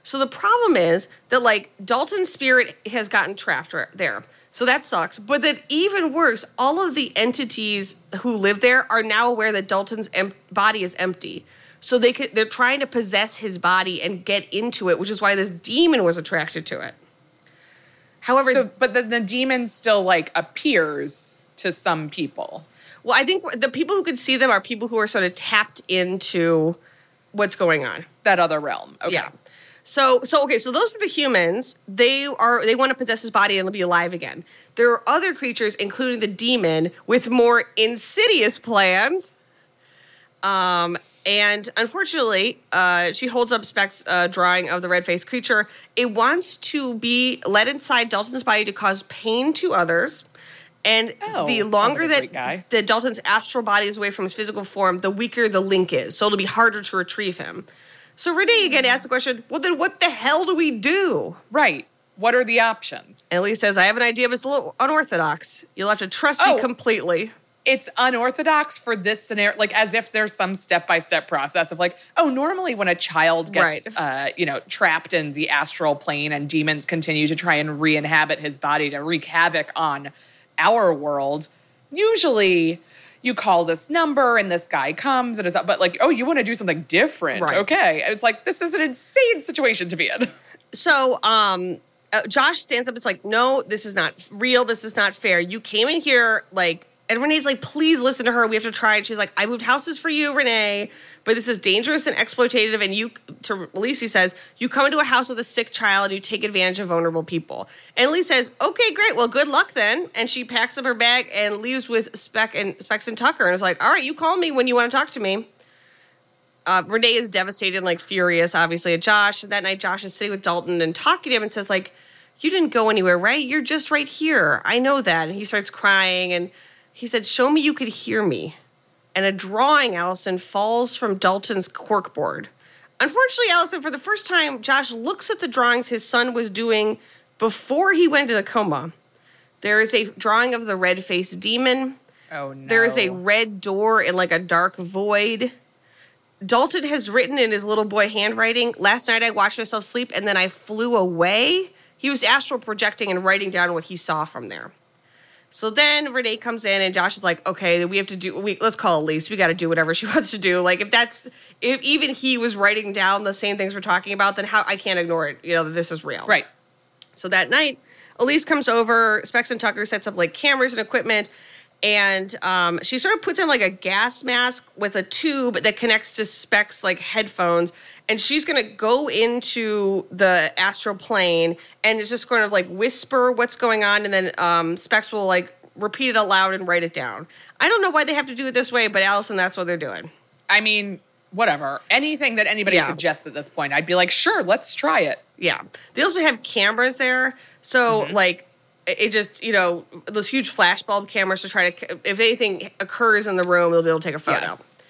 So the problem is that, like, Dalton's spirit has gotten trapped right there. So that sucks. But then, even worse, all of the entities who live there are now aware that Dalton's em- body is empty. So they could, they're trying to possess his body and get into it, which is why this demon was attracted to it. However, So, but then the demon still like appears to some people. well, I think the people who could see them are people who are sort of tapped into what's going on. That other realm. Okay. Yeah. So so okay, so those are the humans. They are they want to possess his body and be alive again. There are other creatures, including the demon, with more insidious plans. Um, and unfortunately, uh, she holds up Speck's uh, drawing of the red-faced creature. It wants to be let inside Dalton's body to cause pain to others. And Oh, the longer like that that Dalton's astral body is away from his physical form, the weaker the link is. So it'll be harder to retrieve him. So Renee again asks the question, well, then what the hell do we do? Right. What are the options? Elise says, I have an idea, but it's a little unorthodox. You'll have to trust me Oh. completely. It's unorthodox for this scenario, like as if there's some step by step process of like, oh, normally when a child gets, Right. uh, you know, trapped in the astral plane and demons continue to try and re inhabit his body to wreak havoc on our world, usually you call this number and this guy comes and it's, up. but like, oh, you want to do something different. Right. Okay. It's like, this is an insane situation to be in. So um, uh, Josh stands up. It's like, no, this is not real. This is not fair. You came in here like, and Renee's like, please listen to her. We have to try it. She's like, I moved houses for you, Renee, but this is dangerous and exploitative. And you, to Elise, he says, you come into a house with a sick child, and you take advantage of vulnerable people. And Elise says, okay, great. Well, good luck then. And she packs up her bag and leaves with Speck and Specs and Tucker. And is like, all right, you call me when you want to talk to me. Uh, Renee is devastated and like furious, obviously, at Josh. That night, Josh is sitting with Dalton and talking to him and says, like, you didn't go anywhere, right? You're just right here. I know that. And he starts crying and he said, Show me you could hear me. And a drawing, Alison, falls from Dalton's corkboard. Unfortunately, Alison, for the first time, Josh looks at the drawings his son was doing before he went to the coma. There is a drawing of the red faced demon. Oh, no. There is a red door in like a dark void. Dalton has written in his little boy handwriting, last night I watched myself sleep and then I flew away. He was astral projecting and writing down what he saw from there. So then Renee comes in and Josh is like, okay, we have to do we let's call Elise. We gotta do whatever she wants to do. Like if that's if even he was writing down the same things we're talking about, then how I can't ignore it, you know, that this is real. Right. So that night, Elise comes over, Specs and Tucker sets up like cameras and equipment, and um, she sort of puts on like a gas mask with a tube that connects to Specs like headphones. And she's gonna go into the astral plane and it's just going to like whisper what's going on, and then um, Specs will like repeat it aloud and write it down. I don't know why they have to do it this way, but Alison, that's what they're doing. I mean, whatever. Anything that anybody Yeah. suggests at this point, I'd be like, sure, let's try it. Yeah. They also have cameras there. So, Mm-hmm. like, it just, you know, those huge flashbulb cameras to try to, if anything occurs in the room, they'll be able to take a photo. Yes.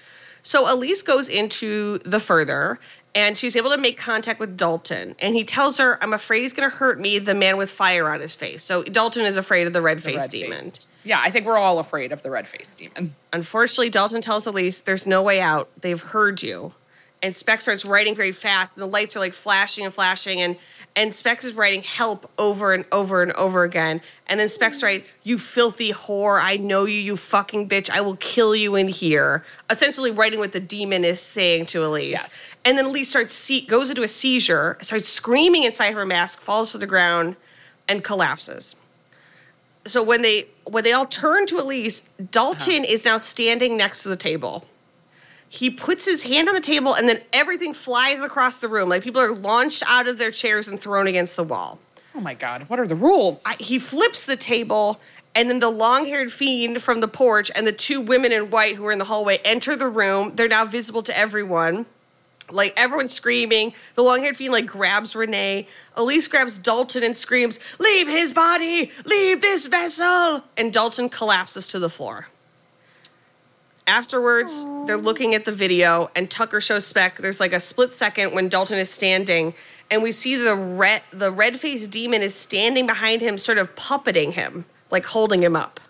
So, Elise goes into the further and she's able to make contact with Dalton. And he tells her, I'm afraid he's going to hurt me, the man with fire on his face. So, Dalton is afraid of the red faced demon. Yeah, I think we're all afraid of the red faced demon. Unfortunately, Dalton tells Elise, there's no way out. They've heard you. And Specs starts writing very fast, and the lights are like flashing and flashing, and and Specs is writing help over and over and over again. And then Specs mm. writes, You filthy whore, I know you, you fucking bitch, I will kill you in here. Essentially writing what the demon is saying to Elise. Yes. And then Elise starts se- goes into a seizure, starts screaming inside her mask, falls to the ground, and collapses so when they when they all turn to Elise, Dalton uh-huh. is now standing next to the table. He puts his hand on the table and then everything flies across the room. Like people are launched out of their chairs and thrown against the wall. Oh my God. What are the rules? I, he flips the table and then the long-haired fiend from the porch and the two women in white who are in the hallway enter the room. They're now visible to everyone. Like everyone's screaming. The long-haired fiend like grabs Renee. Elise grabs Dalton and screams, "Leave his body! Leave this vessel!" And Dalton collapses to the floor. Afterwards, they're looking at the video, and Tucker shows Speck. There's like a split second when Dalton is standing, and we see the red the red faced demon is standing behind him, sort of puppeting him, like holding him up.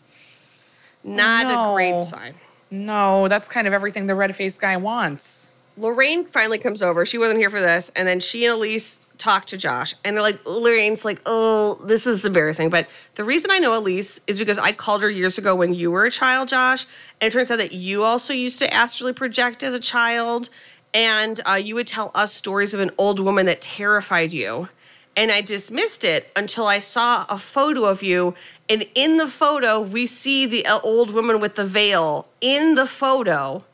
Not a great sign. no, that's kind of everything the red faced guy wants. Lorraine finally comes over. She wasn't here for this. And then she and Elise talk to Josh. And they're like, Lorraine's like, oh, this is embarrassing. But the reason I know Elise is because I called her years ago when you were a child, Josh. And it turns out that you also used to astrally project as a child. And uh, you would tell us stories of an old woman that terrified you. And I dismissed it until I saw a photo of you. And in the photo, we see the uh, old woman with the veil in the photo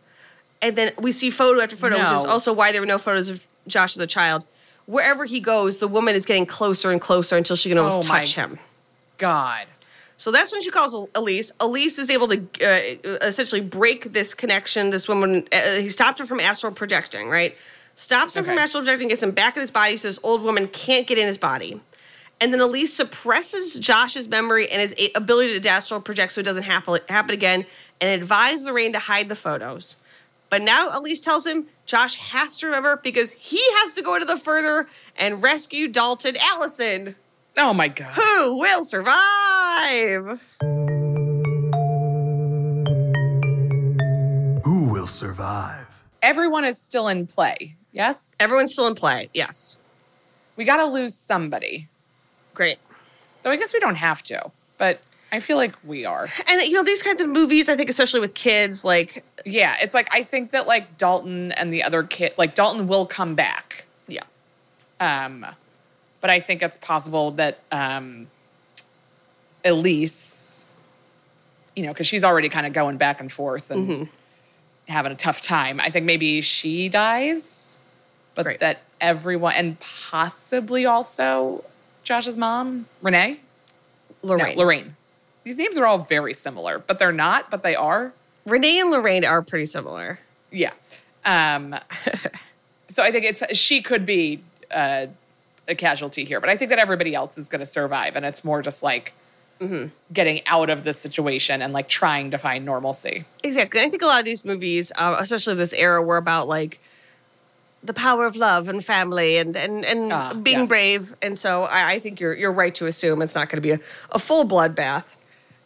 and then we see photo after photo, which is also why there were no photos of Josh as a child. Wherever he goes, the woman is getting closer and closer until she can almost Oh touch him. God. So that's when she calls Elise. Elise is able to uh, essentially break this connection. This woman, uh, he stopped her from astral projecting, right? Stops him from astral projecting, gets him back in his body. So this old woman can't get in his body. And then Elise suppresses Josh's memory and his ability to astral project so it doesn't happen, happen again and advised Lorraine to hide the photos. But now Elise tells him Josh has to remember because he has to go to the further and rescue Dalton Alison, Oh my God. who will survive. Who will survive? Everyone is still in play. Yes? Everyone's still in play. Yes. we got to lose somebody. Great. Though I guess we don't have to, but I feel like we are. And you know, these kinds of movies, I think, especially with kids, like, Yeah, it's like I think that like Dalton and the other kid, like Dalton will come back. yeah. Um, but I think it's possible that um, Elise, you know, because she's already kind of going back and forth and Mm-hmm. having a tough time. I think maybe she dies, but Great. that everyone and possibly also Josh's mom, Renee, Lorraine. no, Lorraine. These names are all very similar, but they're not. But they are. Renee and Lorraine are pretty similar. Yeah. Um, so I think it's she could be uh, a casualty here, but I think that everybody else is going to survive, and it's more just like getting out of this situation and like trying to find normalcy. Exactly. And I think a lot of these movies, uh, especially this era, were about like the power of love and family and and and Ah, being yes. brave. And so I, I think you're you're right to assume it's not going to be a, a full bloodbath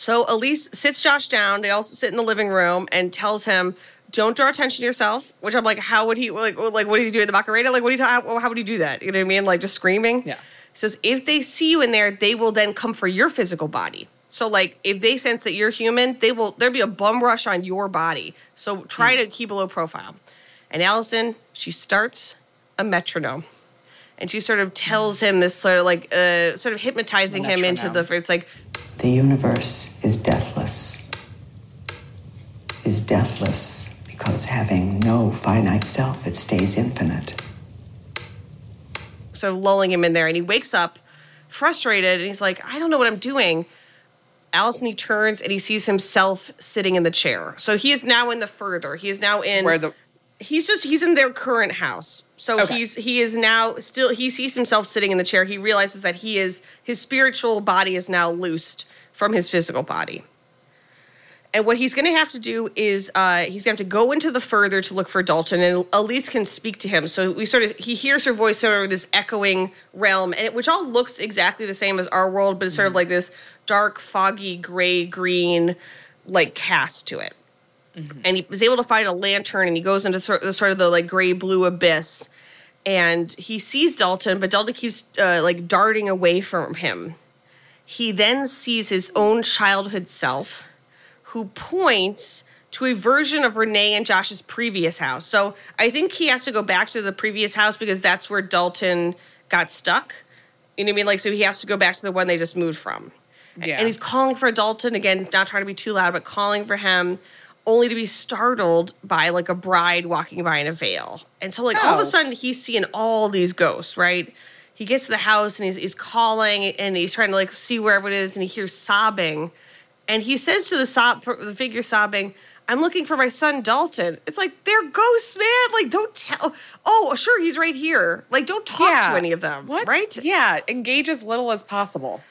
So Elise sits Josh down. They also sit in the living room and tells him, "Don't draw attention to yourself." Which I'm like, how would he like? Like, what did he do at the Macarena? Like, what do you? How, how would he do that? You know what I mean? Like, just screaming. Yeah. He says, if they see you in there, they will then come for your physical body. So, like, if they sense that you're human, they will. There'll be a bum rush on your body. So try to keep a low profile. And Alison, she starts a metronome. And she sort of tells him this sort of like, uh, sort of hypnotizing him into the. It's like, The universe is deathless. Is deathless because having no finite self, it stays infinite. So, lulling him in there. And he wakes up frustrated and he's like, I don't know what I'm doing. Alison, he turns and he sees himself sitting in the chair. So he is now in the further. He is now in Where the He's just he's in their current house. So Okay. he's he is now still he sees himself sitting in the chair. He realizes that he is his spiritual body is now loosed from his physical body. And what he's going to have to do is uh, he's going to have to go into the further to look for Dalton, and Elise can speak to him. So we sort of he hears her voice over this echoing realm, and it, which all looks exactly the same as our world, but it's sort of like this dark, foggy, gray, green, like cast to it. And he was able to find a lantern, and he goes into th- the sort of the like gray blue abyss, and he sees Dalton, but Dalton keeps uh, like darting away from him. He then sees his own childhood self who points to a version of Renee and Josh's previous house. So I think he has to go back to the previous house because that's where Dalton got stuck. You know what I mean? Like, so he has to go back to the one they just moved from. Yeah. And he's calling for Dalton again, not trying to be too loud, but calling for him, only to be startled by like a bride walking by in a veil. And so, like, all of Oh. a sudden, he's seeing all these ghosts, right? He gets to the house and he's, he's calling and he's trying to like see wherever it is and he hears sobbing. And he says to the sob, the figure sobbing, "I'm looking for my son Dalton." It's like they're ghosts, man. Like, don't tell. Oh, sure, he's right here. Like, don't talk to any of them. What? Right? Yeah. Engage as little as possible.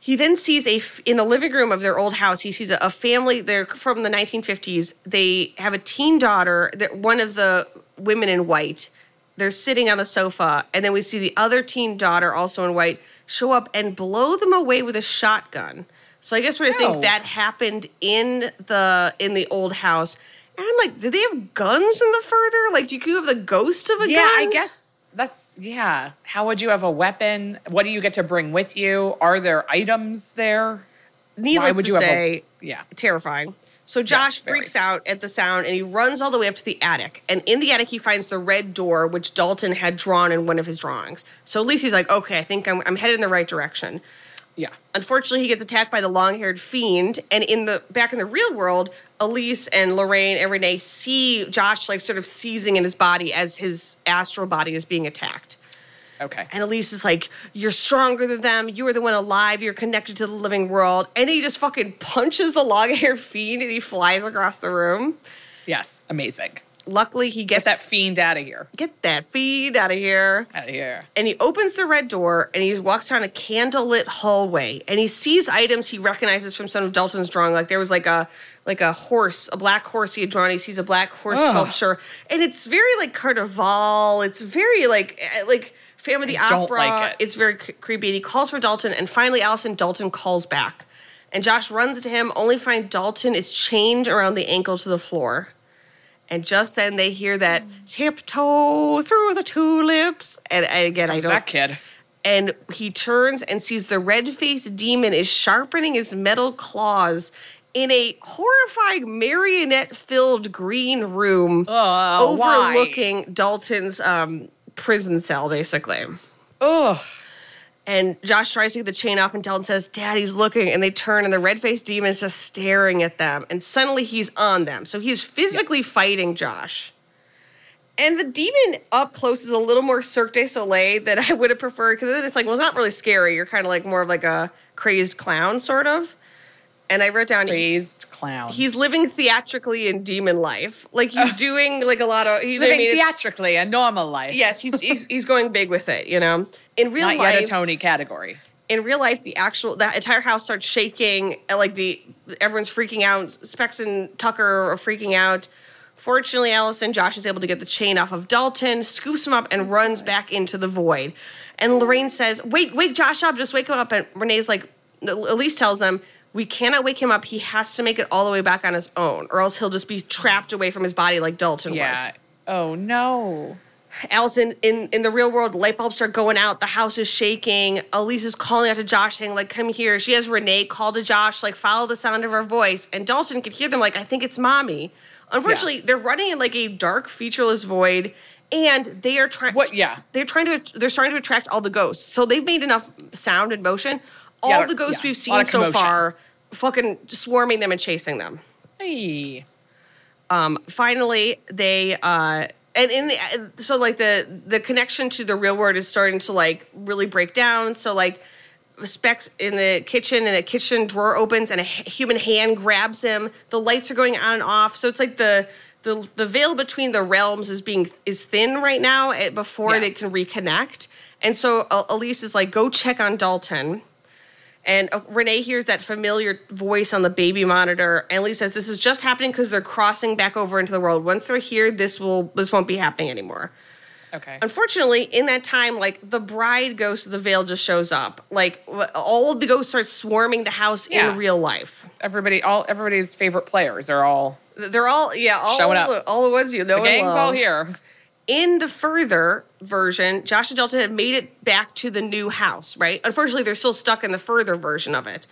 He then sees a in the living room of their old house. He sees a, a family. They're from the 1950s. They have a teen daughter. That one of the women in white. They're sitting on the sofa, and then we see the other teen daughter, also in white, show up and blow them away with a shotgun. So I guess we're gonna Oh. think that happened in the in the old house. And I'm like, did they have guns in the further? Like, do you have the ghost of a yeah, gun? Yeah, I guess that's yeah. How would you have a weapon? What do you get to bring with you? Are there items there? Needless would to you have a- say, Yeah. terrifying. So Josh very. freaks out at the sound and he runs all the way up to the attic. And in the attic, he finds the red door, which Dalton had drawn in one of his drawings. So at least he's like, okay, I think I'm, I'm headed in the right direction. Yeah. Unfortunately, he gets attacked by the long-haired fiend. And in the back in the real world, Elise and Lorraine and Renee see Josh like sort of seizing in his body as his astral body is being attacked. Okay. And Elise is like, You're stronger than them. You are the one alive. You're connected to the living world. And then he just fucking punches the long haired fiend and he flies across the room. Yes. Amazing. Luckily, he Get gets that fiend out of here. get that fiend out of here. Out of here. And he opens the red door and he walks down a candlelit hallway and he sees items he recognizes from some of Dalton's drawing. Like there was like a like a horse, a black horse he had drawn. He sees a black horse Ugh. sculpture, and it's very like Carnival. It's very like eh, like Phantom of the I don't Opera. like it. It's very cre- creepy. And he calls for Dalton, and finally Alison Dalton calls back, and Josh runs to him, only find Dalton is chained around the ankle to the floor. And just then they hear that tiptoe through the tulips. And, and again, I Who's don't that kid? and he turns and sees the red-faced demon is sharpening his metal claws in a horrifying marionette-filled green room Oh, why? overlooking Dalton's um, prison cell, basically. Ugh. And Josh tries to get the chain off, and Dalton says, Daddy's looking. And they turn, and the red faced demon is just staring at them. And suddenly he's on them. So he's physically fighting Josh. And the demon up close is a little more Cirque du Soleil than I would have preferred because then it's like, well, it's not really scary. You're kind of like more of like a crazed clown, sort of. And I wrote down, he- clown. he's living theatrically in demon life. Like he's doing like a lot of, you know what I living mean? Theatrically a normal life. Yes, he's, he's he's going big with it, you know. In real Not life, yet a Tony category. in real life, the actual that entire house starts shaking. Uh, like the everyone's freaking out. Specs and Tucker are freaking out. Fortunately, Alison Josh is able to get the chain off of Dalton, scoops him up, and runs back into the void. And Lorraine says, "Wait, wake Josh up! Just wake him up!" And Renee's like, Elise tells them, "We cannot wake him up. He has to make it all the way back on his own, or else he'll just be trapped away from his body like Dalton Yeah. was." Oh no. Alison, in, in the real world, light bulbs start going out. The house is shaking. Elise is calling out to Josh, saying, like, come here. She has Renee call to Josh, like, follow the sound of her voice. And Dalton could hear them, like, I think it's mommy. Unfortunately, they're running in like a dark, featureless void, and they are trying. What- yeah. They're trying to. They're trying to attract all the ghosts. So they've made enough sound and motion. All Yeah, the ghosts yeah, we've seen so far, fucking swarming them and chasing them. Hey. Um, finally, they uh, and in the so like the the connection to the real world is starting to like really break down. So like Specs in the kitchen and the kitchen drawer opens and a human hand grabs him. The lights are going on and off. So it's like the the the veil between the realms is being is thin right now eh, before they can reconnect. And so Elise is like, go check on Dalton. And uh, Renee hears that familiar voice on the baby monitor. And Lee says, "This is just happening because they're crossing back over into the world. Once they're here, this will this won't be happening anymore." Okay. Unfortunately, in that time, like the bride ghost of the veil just shows up. Like all of the ghosts start swarming the house Yeah. in real life. Everybody, all everybody's favorite players are all They're all yeah, all Showing up. all the ones you know. the gang's all here. In the further version, Josh and Dalton had made it back to the new house, right? Unfortunately, they're still stuck in the further version of it.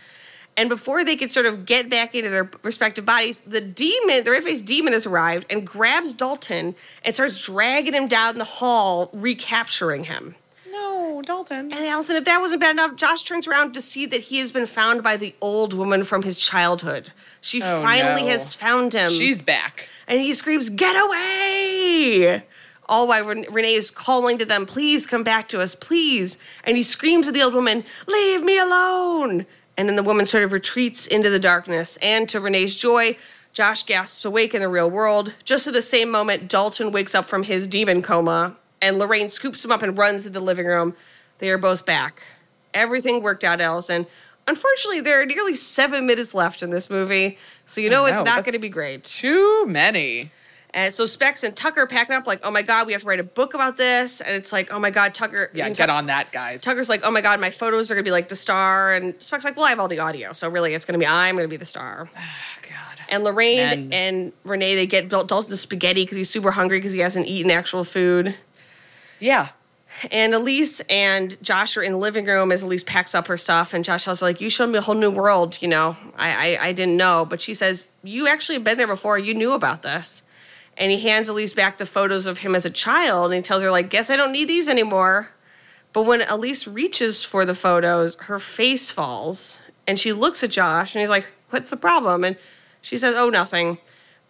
And before they could sort of get back into their respective bodies, the demon, the red faced demon, has arrived and grabs Dalton and starts dragging him down the hall, recapturing him. No, Dalton. And Alison, if that wasn't bad enough, Josh turns around to see that he has been found by the old woman from his childhood. She Oh, finally no. has found him. She's back. and he screams, Get away! All while Ren- Renee is calling to them, Please come back to us, please. And he screams at the old woman, Leave me alone! And then the woman sort of retreats into the darkness. And to Renee's joy, Josh gasps awake in the real world. Just at the same moment, Dalton wakes up from his demon coma, and Lorraine scoops him up and runs to the living room. They are both back. Everything worked out, Alison. Unfortunately, there are nearly seven minutes left in this movie, so you know it's No, not going to be great. Too many. And so Specs and Tucker are packing up, like, oh my God, we have to write a book about this. And it's like, oh my God, Tucker. Yeah, and get Tuck- on that, guys. Tucker's like, oh my God, my photos are going to be like the star. And Specs like, well, I have all the audio. So really, it's going to be, I'm going to be the star. Oh, God. And Lorraine Men. and Renee, they get Dal- Dalton the spaghetti because he's super hungry because he hasn't eaten actual food. Yeah. And Elise and Josh are in the living room as Elise packs up her stuff. And Josh tells her, like, you showed me a whole new world, you know. I, I, I didn't know. But she says, you actually have been there before. You knew about this. And he hands Elise back the photos of him as a child. And he tells her, like, guess I don't need these anymore. But when Elise reaches for the photos, her face falls. And she looks at Josh and he's like, what's the problem? And she says, oh, nothing.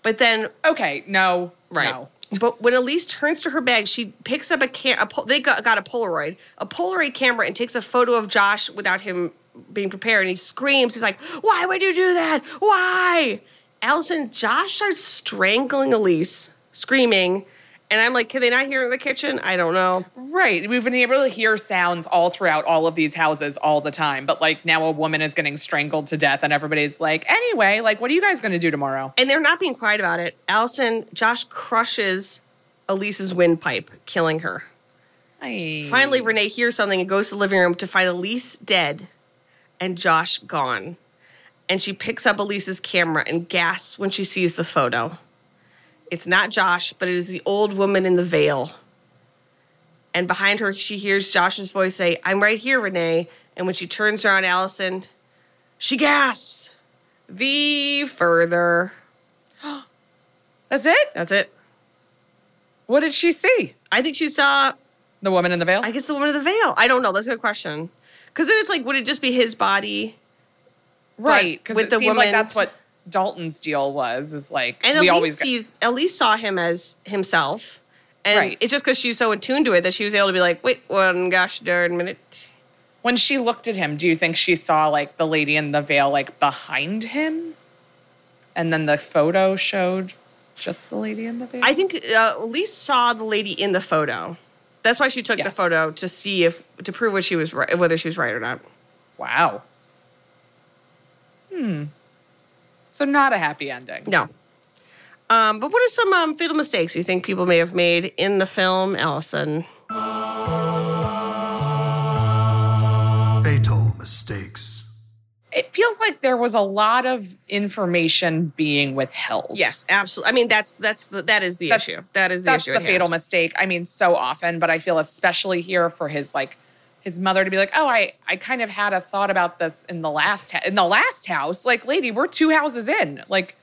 But then Okay. No. Right. No. But when Elise turns to her bag, she picks up a cam. A pol- they got, got a Polaroid, a Polaroid camera, and takes a photo of Josh without him being prepared. And he screams. He's like, "Why would you do that? Why?" Alison, Josh starts strangling Elise, screaming, and I'm like, "Can they not hear in the kitchen? I don't know." Right. We've been able to hear sounds all throughout all of these houses all the time. But like now a woman is getting strangled to death and everybody's like, anyway, like, what are you guys going to do tomorrow? And they're not being quiet about it. Alison, Josh crushes Elise's windpipe, killing her. Ay. Finally, Renee hears something and goes to the living room to find Elise dead and Josh gone. And she picks up Elise's camera and gasps when she sees the photo. It's not Josh, but it is the old woman in the veil. And behind her, she hears Josh's voice say, I'm right here, Renee. And when she turns around Alison, she gasps. The further. That's it? That's it. What did she see? I think she saw The woman in the veil? I guess the woman in the veil. I don't know. That's a good question. Because then it's like, would it just be his body? Right. Because with it the seemed like that's what Dalton's deal was, is like, And we always got- sees, Elise saw him as himself. And Right. it's just because she's so attuned to it that she was able to be like, wait one gosh darn minute. When she looked at him, do you think she saw like the lady in the veil like behind him? And then the photo showed just the lady in the veil? I think uh, Elise saw the lady in the photo. That's why she took the photo to see if to prove what she was right, whether she was right or not. Wow. Hmm. So not a happy ending. No. Um, but what are some um, fatal mistakes you think people may have made in the film, Alison? Fatal mistakes. It feels like there was a lot of information being withheld. Yes, absolutely. I mean, that's that's the, that is the That's- issue. That is the That's issue. the fatal hand. mistake. I mean, so often, but I feel especially here for his like his mother to be like, "Oh, I I kind of had a thought about this in the last in the last house. Like, lady, we're two houses in. Like,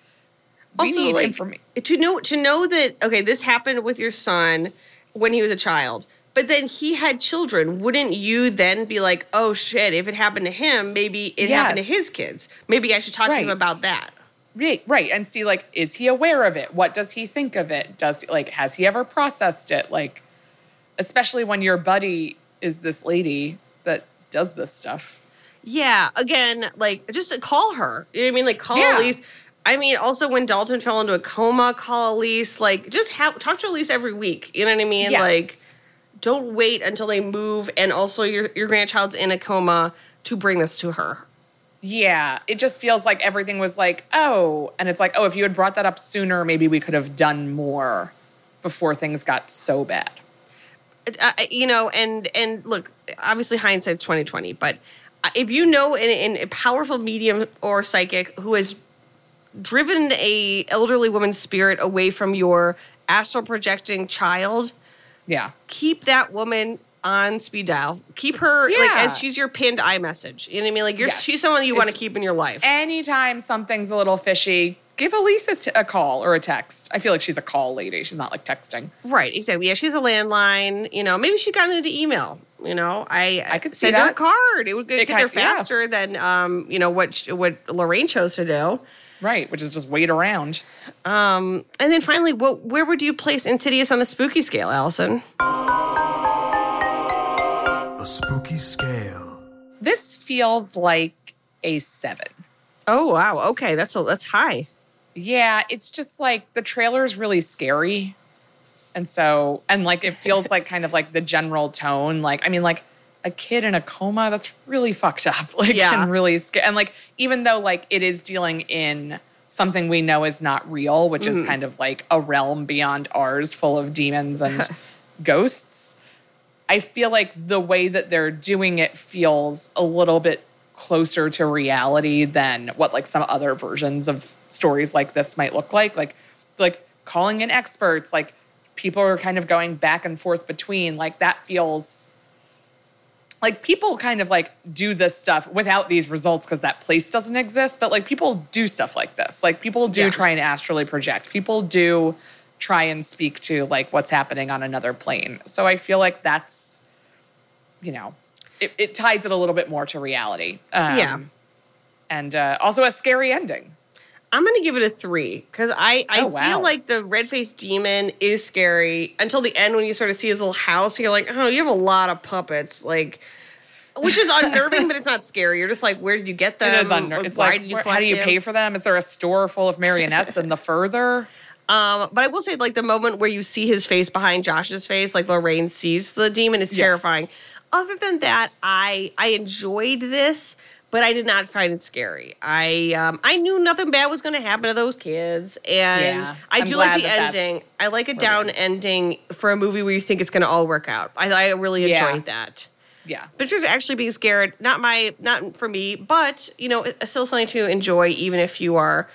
we also need like information." to know to know that okay this happened with your son when he was a child but then he had children wouldn't you then be like oh shit if it happened to him maybe it happened to his kids maybe i should talk to him about that Right, right, and see like, is he aware of it? What does he think of it? Does like, has he ever processed it? Like, especially when your buddy is this lady that does this stuff. yeah again like just call her you know what i mean like call Yeah. elise I mean, also when Dalton fell into a coma, call Elise. Like, just talk to Elise every week. You know what I mean? Yes. Like, don't wait until they move, and also your your grandchild's in a coma to bring this to her. Yeah, it just feels like everything was like, oh, and it's like, oh, if you had brought that up sooner, maybe we could have done more before things got so bad. Uh, you know, and and look, obviously hindsight's twenty twenty, but if you know in, in a powerful medium or psychic who has driven a elderly woman's spirit away from your astral projecting child, Yeah. keep that woman on speed dial. Keep her like as she's your pinned iMessage. You know what I mean? Like you're Yes. she's someone you want to keep in your life. Anytime something's a little fishy, give Elise a, t- a call or a text. I feel like she's a call lady. She's not like texting. Right, exactly. Yeah, she's a landline. You know, maybe she got into email. You know, I I could see send her a card. It would get, It get there kind- yeah. faster than um, you know what sh- what Lorraine chose to do. Right, which is just wait around. Um, and then finally, what where would you place Insidious on the spooky scale, Alison? A spooky scale. This feels like a seven. Oh wow, okay, that's a, that's high. Yeah, it's just like the trailer is really scary. And so, and like it feels like kind of like the general tone. Like, I mean, like a kid in a coma, that's really fucked up. Like, Yeah. and really scary. And like, even though like it is dealing in something we know is not real, which is mm-hmm. kind of like a realm beyond ours full of demons and ghosts, I feel like the way that they're doing it feels a little bit closer to reality than what like some other versions of stories like this might look like. Like, like calling in experts, like people are kind of going back and forth between. Like that feels like people kind of like do this stuff without these results because that place doesn't exist. But like people do stuff like this. Like people do Yeah. try and astrally project. People do try and speak to like what's happening on another plane. So I feel like that's, you know, it, it ties it a little bit more to reality. Um, Yeah. And uh, also a scary ending. I'm gonna give it a three because I I Oh, wow. feel like the red faced demon is scary until the end when you sort of see his little house. You're like, oh, you have a lot of puppets, like, which is unnerving, but it's not scary. You're just like, where did you get them? it is under. It's Why like, did you where- how do you them? pay for them? Is there a store full of marionettes in the further? Um, but I will say, like the moment where you see his face behind Josh's face, like Lorraine sees the demon, is Yeah. Other than that, I I enjoyed this, but I did not find it scary. I um, I knew nothing bad was going to happen to those kids, and Yeah. I do like the that ending. I like a down are. ending for a movie where you think it's going to all work out. I, I really Yeah. enjoyed that. Yeah. But just actually being scared, not my, not for me, but you know, still something to enjoy, even if you are,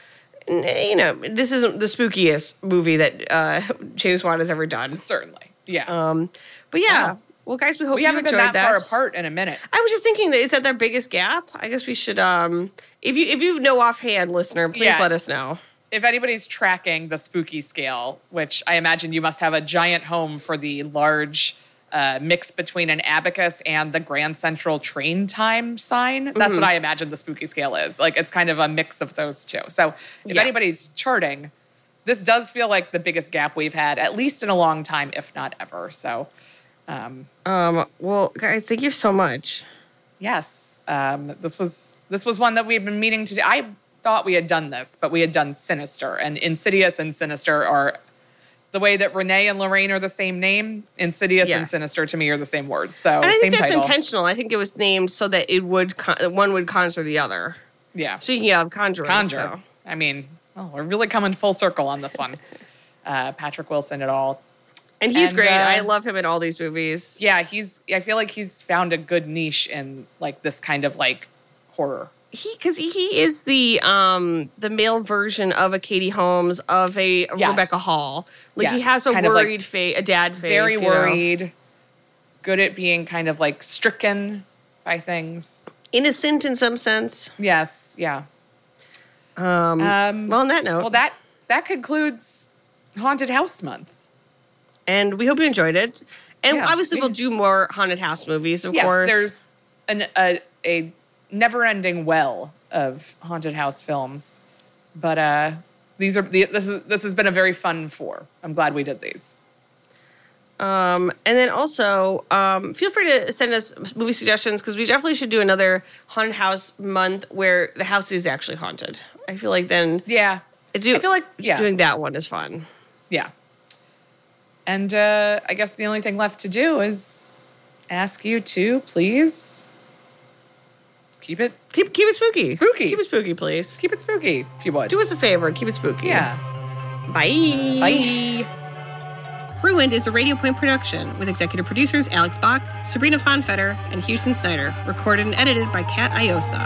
you know, this isn't the spookiest movie that uh, James Wan has ever done. Certainly. Yeah. Um, but yeah, Wow. Well, guys, we hope we you haven't been enjoyed that, far apart in a minute. I was just thinking that is that their biggest gap? I guess we should, um, if you if you know offhand, listener, please Yeah. let us know. If anybody's tracking the spooky scale, which I imagine you must have a giant home for the large uh, mix between an abacus and the Grand Central train time sign. That's Mm-hmm. what I imagine the spooky scale is. Like it's kind of a mix of those two. So if Yeah. anybody's charting, this does feel like the biggest gap we've had, at least in a long time, if not ever. So Um, well, guys, thank you so much. Yes, um, this was this was one that we've been meaning to do. I thought we had done this, but we had done Sinister, and Insidious and Sinister are the way that Renai and Lorraine are the same name. Insidious and Sinister to me are the same word. So And I same think that's title. intentional. I think it was named so that it would con- one would conjure the other. Yeah, Speaking of conjuring, Conjure. so. I mean, well, we're really coming full circle on this one. Uh, Patrick Wilson et al. And he's And, great. uh, I love him in all these movies. Yeah, he's. I feel like he's found a good niche in like this kind of like horror. he because he is the um the male version of a Katie Holmes of a Yes. Rebecca Hall. Like he has a kind of like worried face, a dad face. very you know. worried, good at being kind of like stricken by things. innocent in some sense. Yes, yeah. Um, Um, well, on that note, well, that that concludes Haunted House Month. And we hope you enjoyed it. And Yeah, obviously, we- we'll do more haunted house movies, of yes, course. there's an, a a never-ending well of haunted house films, but uh, these are the, this is this has been a very fun four. I'm glad we did these. Um, and then also, um, feel free to send us movie suggestions because we definitely should do another haunted house month where the house is actually haunted. I feel like then Yeah. do, I feel like yeah. doing that one is fun. Yeah. And uh, I guess the only thing left to do is ask you to please keep it Keep keep it spooky. Spooky. Keep it spooky, please. keep it spooky if you would. Do us a favor. Keep it spooky. Yeah. Bye. Bye. Ruined is a Radio Point production with executive producers Alex Bach, Sabrina Fonfetter, and Houston Snyder, recorded and edited by Kat Iosa.